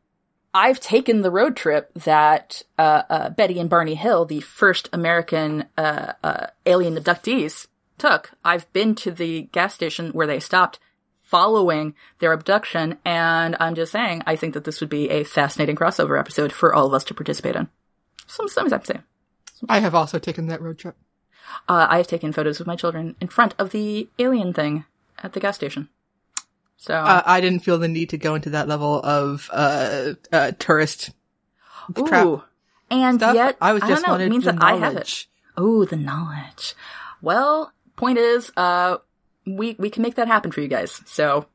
I've taken the road trip that uh, uh, Betty and Barney Hill, the first American uh, uh, alien abductees, took. I've been to the gas station where they stopped following their abduction, and I'm just saying, I think that this would be a fascinating crossover episode for all of us to participate in. Some, some I'm saying. I have also taken that road trip. Uh, I have taken photos of my children in front of the alien thing at the gas station. So Uh, I didn't feel the need to go into that level of, uh, uh, tourist trap Ooh. And stuff. yet, I was just don't know, wanted it means the that I have it. knowledge. Oh, the knowledge. Well, point is, uh, we, we can make that happen for you guys. So,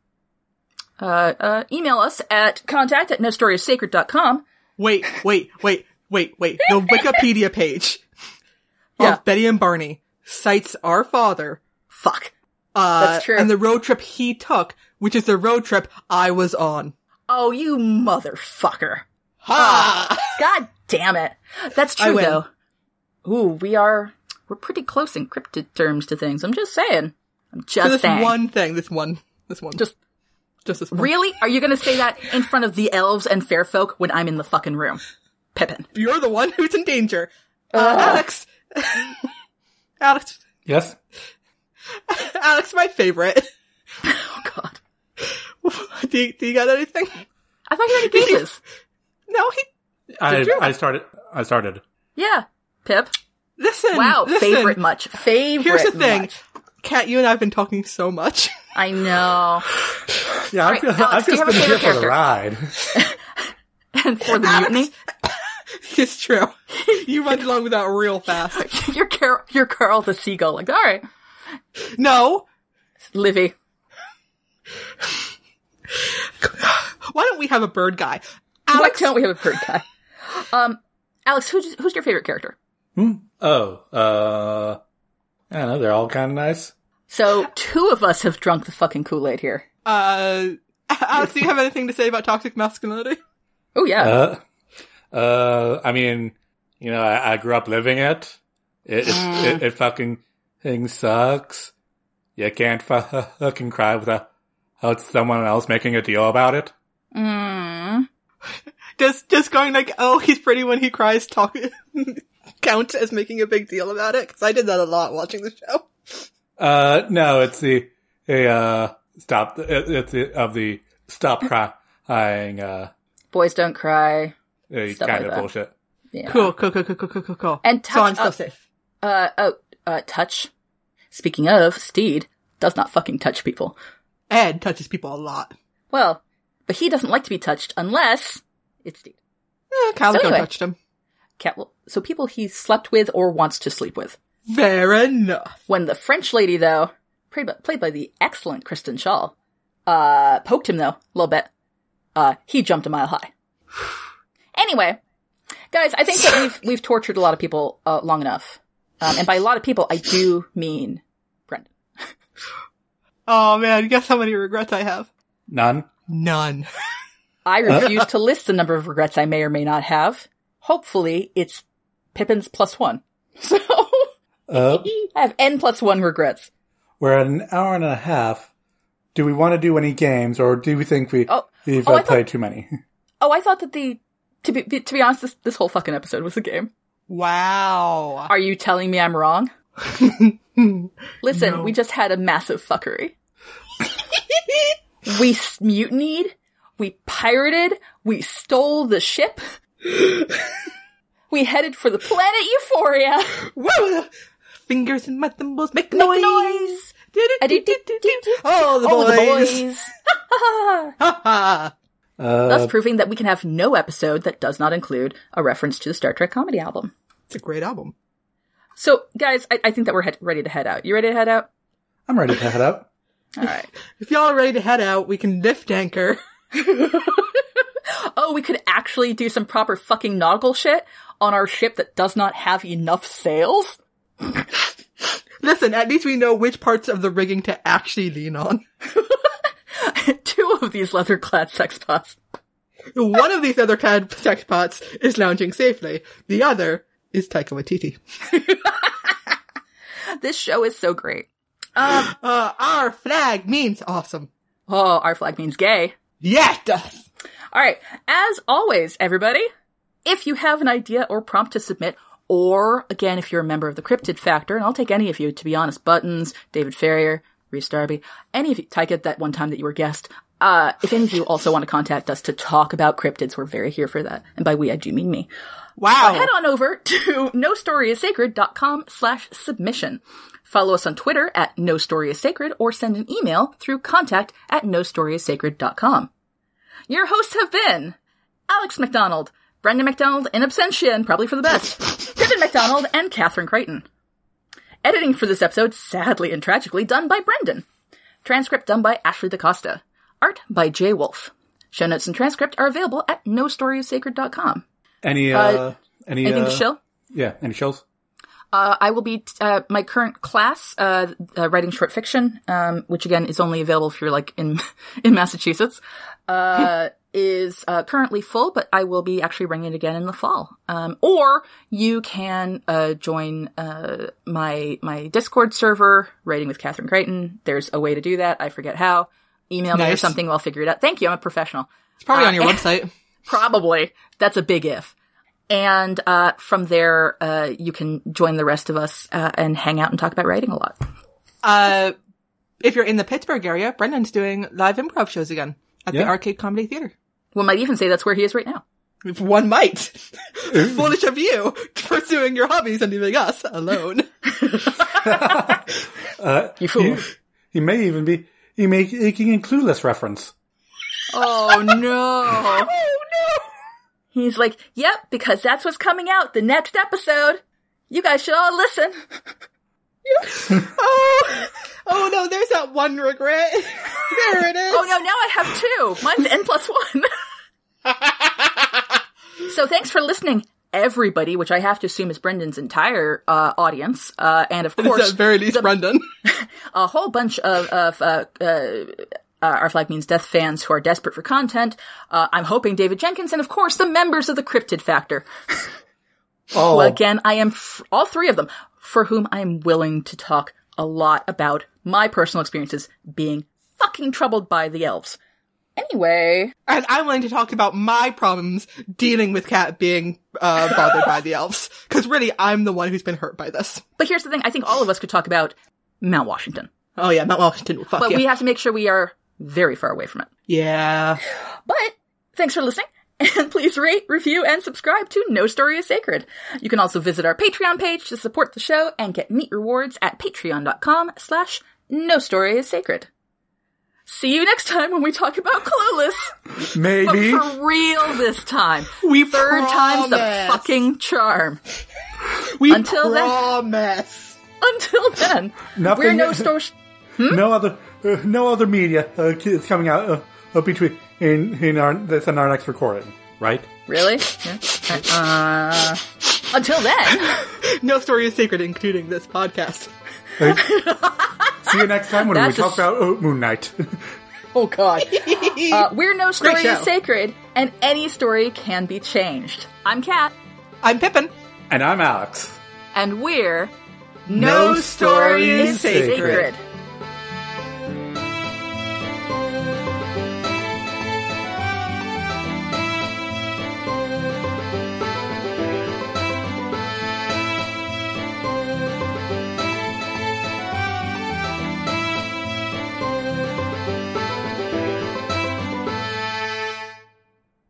uh, uh, email us at contact at nostoryissacred.com. Wait, wait, wait, wait, wait. The Wikipedia page Yeah. of Betty and Barney cites our father, Fuck. uh, That's true. and the road trip he took, which is the road trip I was on. Oh, you motherfucker. Ha! God damn it. That's I true, though. Ooh, we are, we're pretty close in cryptid terms to things. I'm just saying. I'm For just this saying. one thing, this one, this one, Just, just this one. really? Are you gonna say that in front of the elves and fair folk when I'm in the fucking room? Pippin. You're the one who's in danger. Uh, Alex. Alex. Yes? Alex, my favorite. Oh god. do, you, do you got anything? I thought you already gave this. No, he, I. I started. I started. Yeah. Pip. listen. Wow. listen. Favorite much. Favorite Here's the thing. much. Kat, you and I have been talking so much. I know. Yeah, I'm, right, just- Alex, I'm do you just have a been here favorite for the ride. And for the mutiny, it's true. You run along with that real fast. you're Carol, you're Carl the seagull. Like, all right. No, Livy. Why don't we have a bird guy? Alex, Why Alex, don't we have a bird guy? Um, Alex, who's who's your favorite character? Oh, uh, I don't know. They're all kind of nice. So two of us have drunk the fucking Kool Aid here. uh, Alex, do you have anything to say about toxic masculinity? Oh yeah. Uh, uh, I mean, you know, I, I grew up living it. It, it, it, it fucking thing sucks. You can't fucking cry without without someone else making a deal about it. Mm. Does just going like, oh, he's pretty when he cries, talk count as making a big deal about it? Because I did that a lot watching the show. Uh, no, it's the, the uh, stop, it, it's the, of the stop crying, uh, Boys don't cry. uh, Stuff kind like of that. bullshit. Yeah. Cool, cool, cool, cool, cool, cool, cool, cool. And so I'm touch still safe. Uh oh. Uh, touch. Speaking of, Stede does not fucking touch people. Ed touches people a lot. Well, but he doesn't like to be touched unless it's Stede. Eh, Calico So anyway. touched him. Cat. So people he slept with or wants to sleep with. Fair enough. When the French lady, though, played by, played by the excellent Kristen Shaw, uh, poked him though a little bit, uh, he jumped a mile high. anyway, guys, I think that we've we've tortured a lot of people uh, long enough, um, and by a lot of people, I do mean Brendan. Oh man, guess how many regrets I have? None. None. I refuse to list the number of regrets I may or may not have. Hopefully, it's Pippin's plus one. So Uh, I have n plus one regrets. we're at an hour and a half. Do we want to do any games or do we think we, Oh, we've oh, uh, thought- played too many? Oh, I thought that the to be to be honest, this this whole fucking episode was a game. Wow. Are you telling me I'm wrong? Listen, No. we just had a massive fuckery. we mutinied. We pirated. We stole the ship. we headed for the planet Euphoria. Fingers in my thimbles make, Make noise. noise. Oh, the All boys. the boys. Uh, Thus proving that we can have no episode that does not include a reference to the Star Trek comedy album. It's a great album. So, guys, I, I think that we're head- ready to head out. You ready to head out? I'm ready to head out. All right. If y'all are ready to head out, we can lift anchor. Oh, we could actually do some proper fucking nautical shit on our ship that does not have enough sails? Listen, at least we know which parts of the rigging to actually lean on. Two of these leather-clad sex pots. One of these other clad sex pots is lounging safely. The other is Taika Waititi. This show is so great. Uh, our flag means awesome. Oh, our flag means gay. Yeah, it does. All right. As always, everybody, if you have an idea or prompt to submit, or again, if you're a member of the Cryptid Factor, and I'll take any of you, to be honest, Buttons, David Farrier, Rhys Darby, any of you, Taika, that one time that you were guest, uh, if any of you also want to contact us to talk about cryptids, we're very here for that. And by we, I do mean me. Wow. head on over to nostoryissacred.com slash submission. Follow us on Twitter at no story is sacred or send an email through contact at nostoryissacred.com. Your hosts have been Alex McDonald, Brendan McDonald in absentia, and probably for the best, Pippin McDonald, and Catherine Creighton. Editing for this episode, sadly and tragically, done by Brendan. Transcript done by Ashley DaCosta. Art by Jay Wolf. Show notes and transcript are available at nostoryissacred.com. Any, uh, Uh, any, Anything uh, to show? Yeah, any shows? Uh, I will be uh, my current class, uh, uh, writing short fiction, um, which again is only available if you're like in in Massachusetts. Uh, is uh, currently full, but I will be actually running it again in the fall. Um, or you can uh, join uh, my my Discord server, writing with Catherine Creighton. There's a way to do that. I forget how. Email me or something. I'll figure it out. Thank you. I'm a professional. It's probably uh, on your website. Probably. That's a big if. And uh, from there, uh, you can join the rest of us uh, and hang out and talk about writing a lot. Uh, if you're in the Pittsburgh area, Brendan's doing live improv shows again at the Arcade Comedy Theater. One might even say that's where he is right now. If one might. Foolish of you pursuing your hobbies and leaving us alone. Uh, You fool. He, he may even be, he may making a clueless reference. Oh no. oh no! He's like, yep, because that's what's coming out the next episode. You guys should all listen. oh, oh no, there's that one regret. there it is. Oh no, now I have two. Mine's n plus one. so thanks for listening, everybody, which I have to assume is Brendan's entire uh, audience, uh, and of course, at very least Brendan. a whole bunch of, of uh, uh, Our Flag Means Death fans who are desperate for content. Uh, I'm hoping David Jenkins, and of course, the members of the Cryptid Factor. Oh, Well, again, I am f- all three of them for whom I am willing to talk a lot about my personal experiences being fucking troubled by the elves. Anyway, And I'm willing to talk about my problems dealing with Kat being uh, bothered by the elves. Because really, I'm the one who's been hurt by this. but here's the thing: I think all of us could talk about Mount Washington, Oh yeah, Mount Washington fuck but you. we have to make sure we are very far away from it. yeah. But thanks for listening. And please rate, review, and subscribe to No Story is Sacred. You can also visit our Patreon page to support the show and get neat rewards at patreon.com slash No Story is Sacred. See you next time when we talk about Clueless. maybe. But for real this time. We Third time's the fucking charm. We Until then- promise. Until then, Nothing- we're No Story... Hmm? No other, uh, no other media uh, is coming out uh, uh, between in in our that's in our next recording, right? Really? Yeah. Uh, until then... No story is sacred, including this podcast. Uh, see you next time when we That's a talk s- about uh, Moon Knight. Oh god. uh, we're no story is sacred, and any story can be changed. I'm Kat, I'm Pippin. and I'm Alex. and we're No story is sacred. sacred.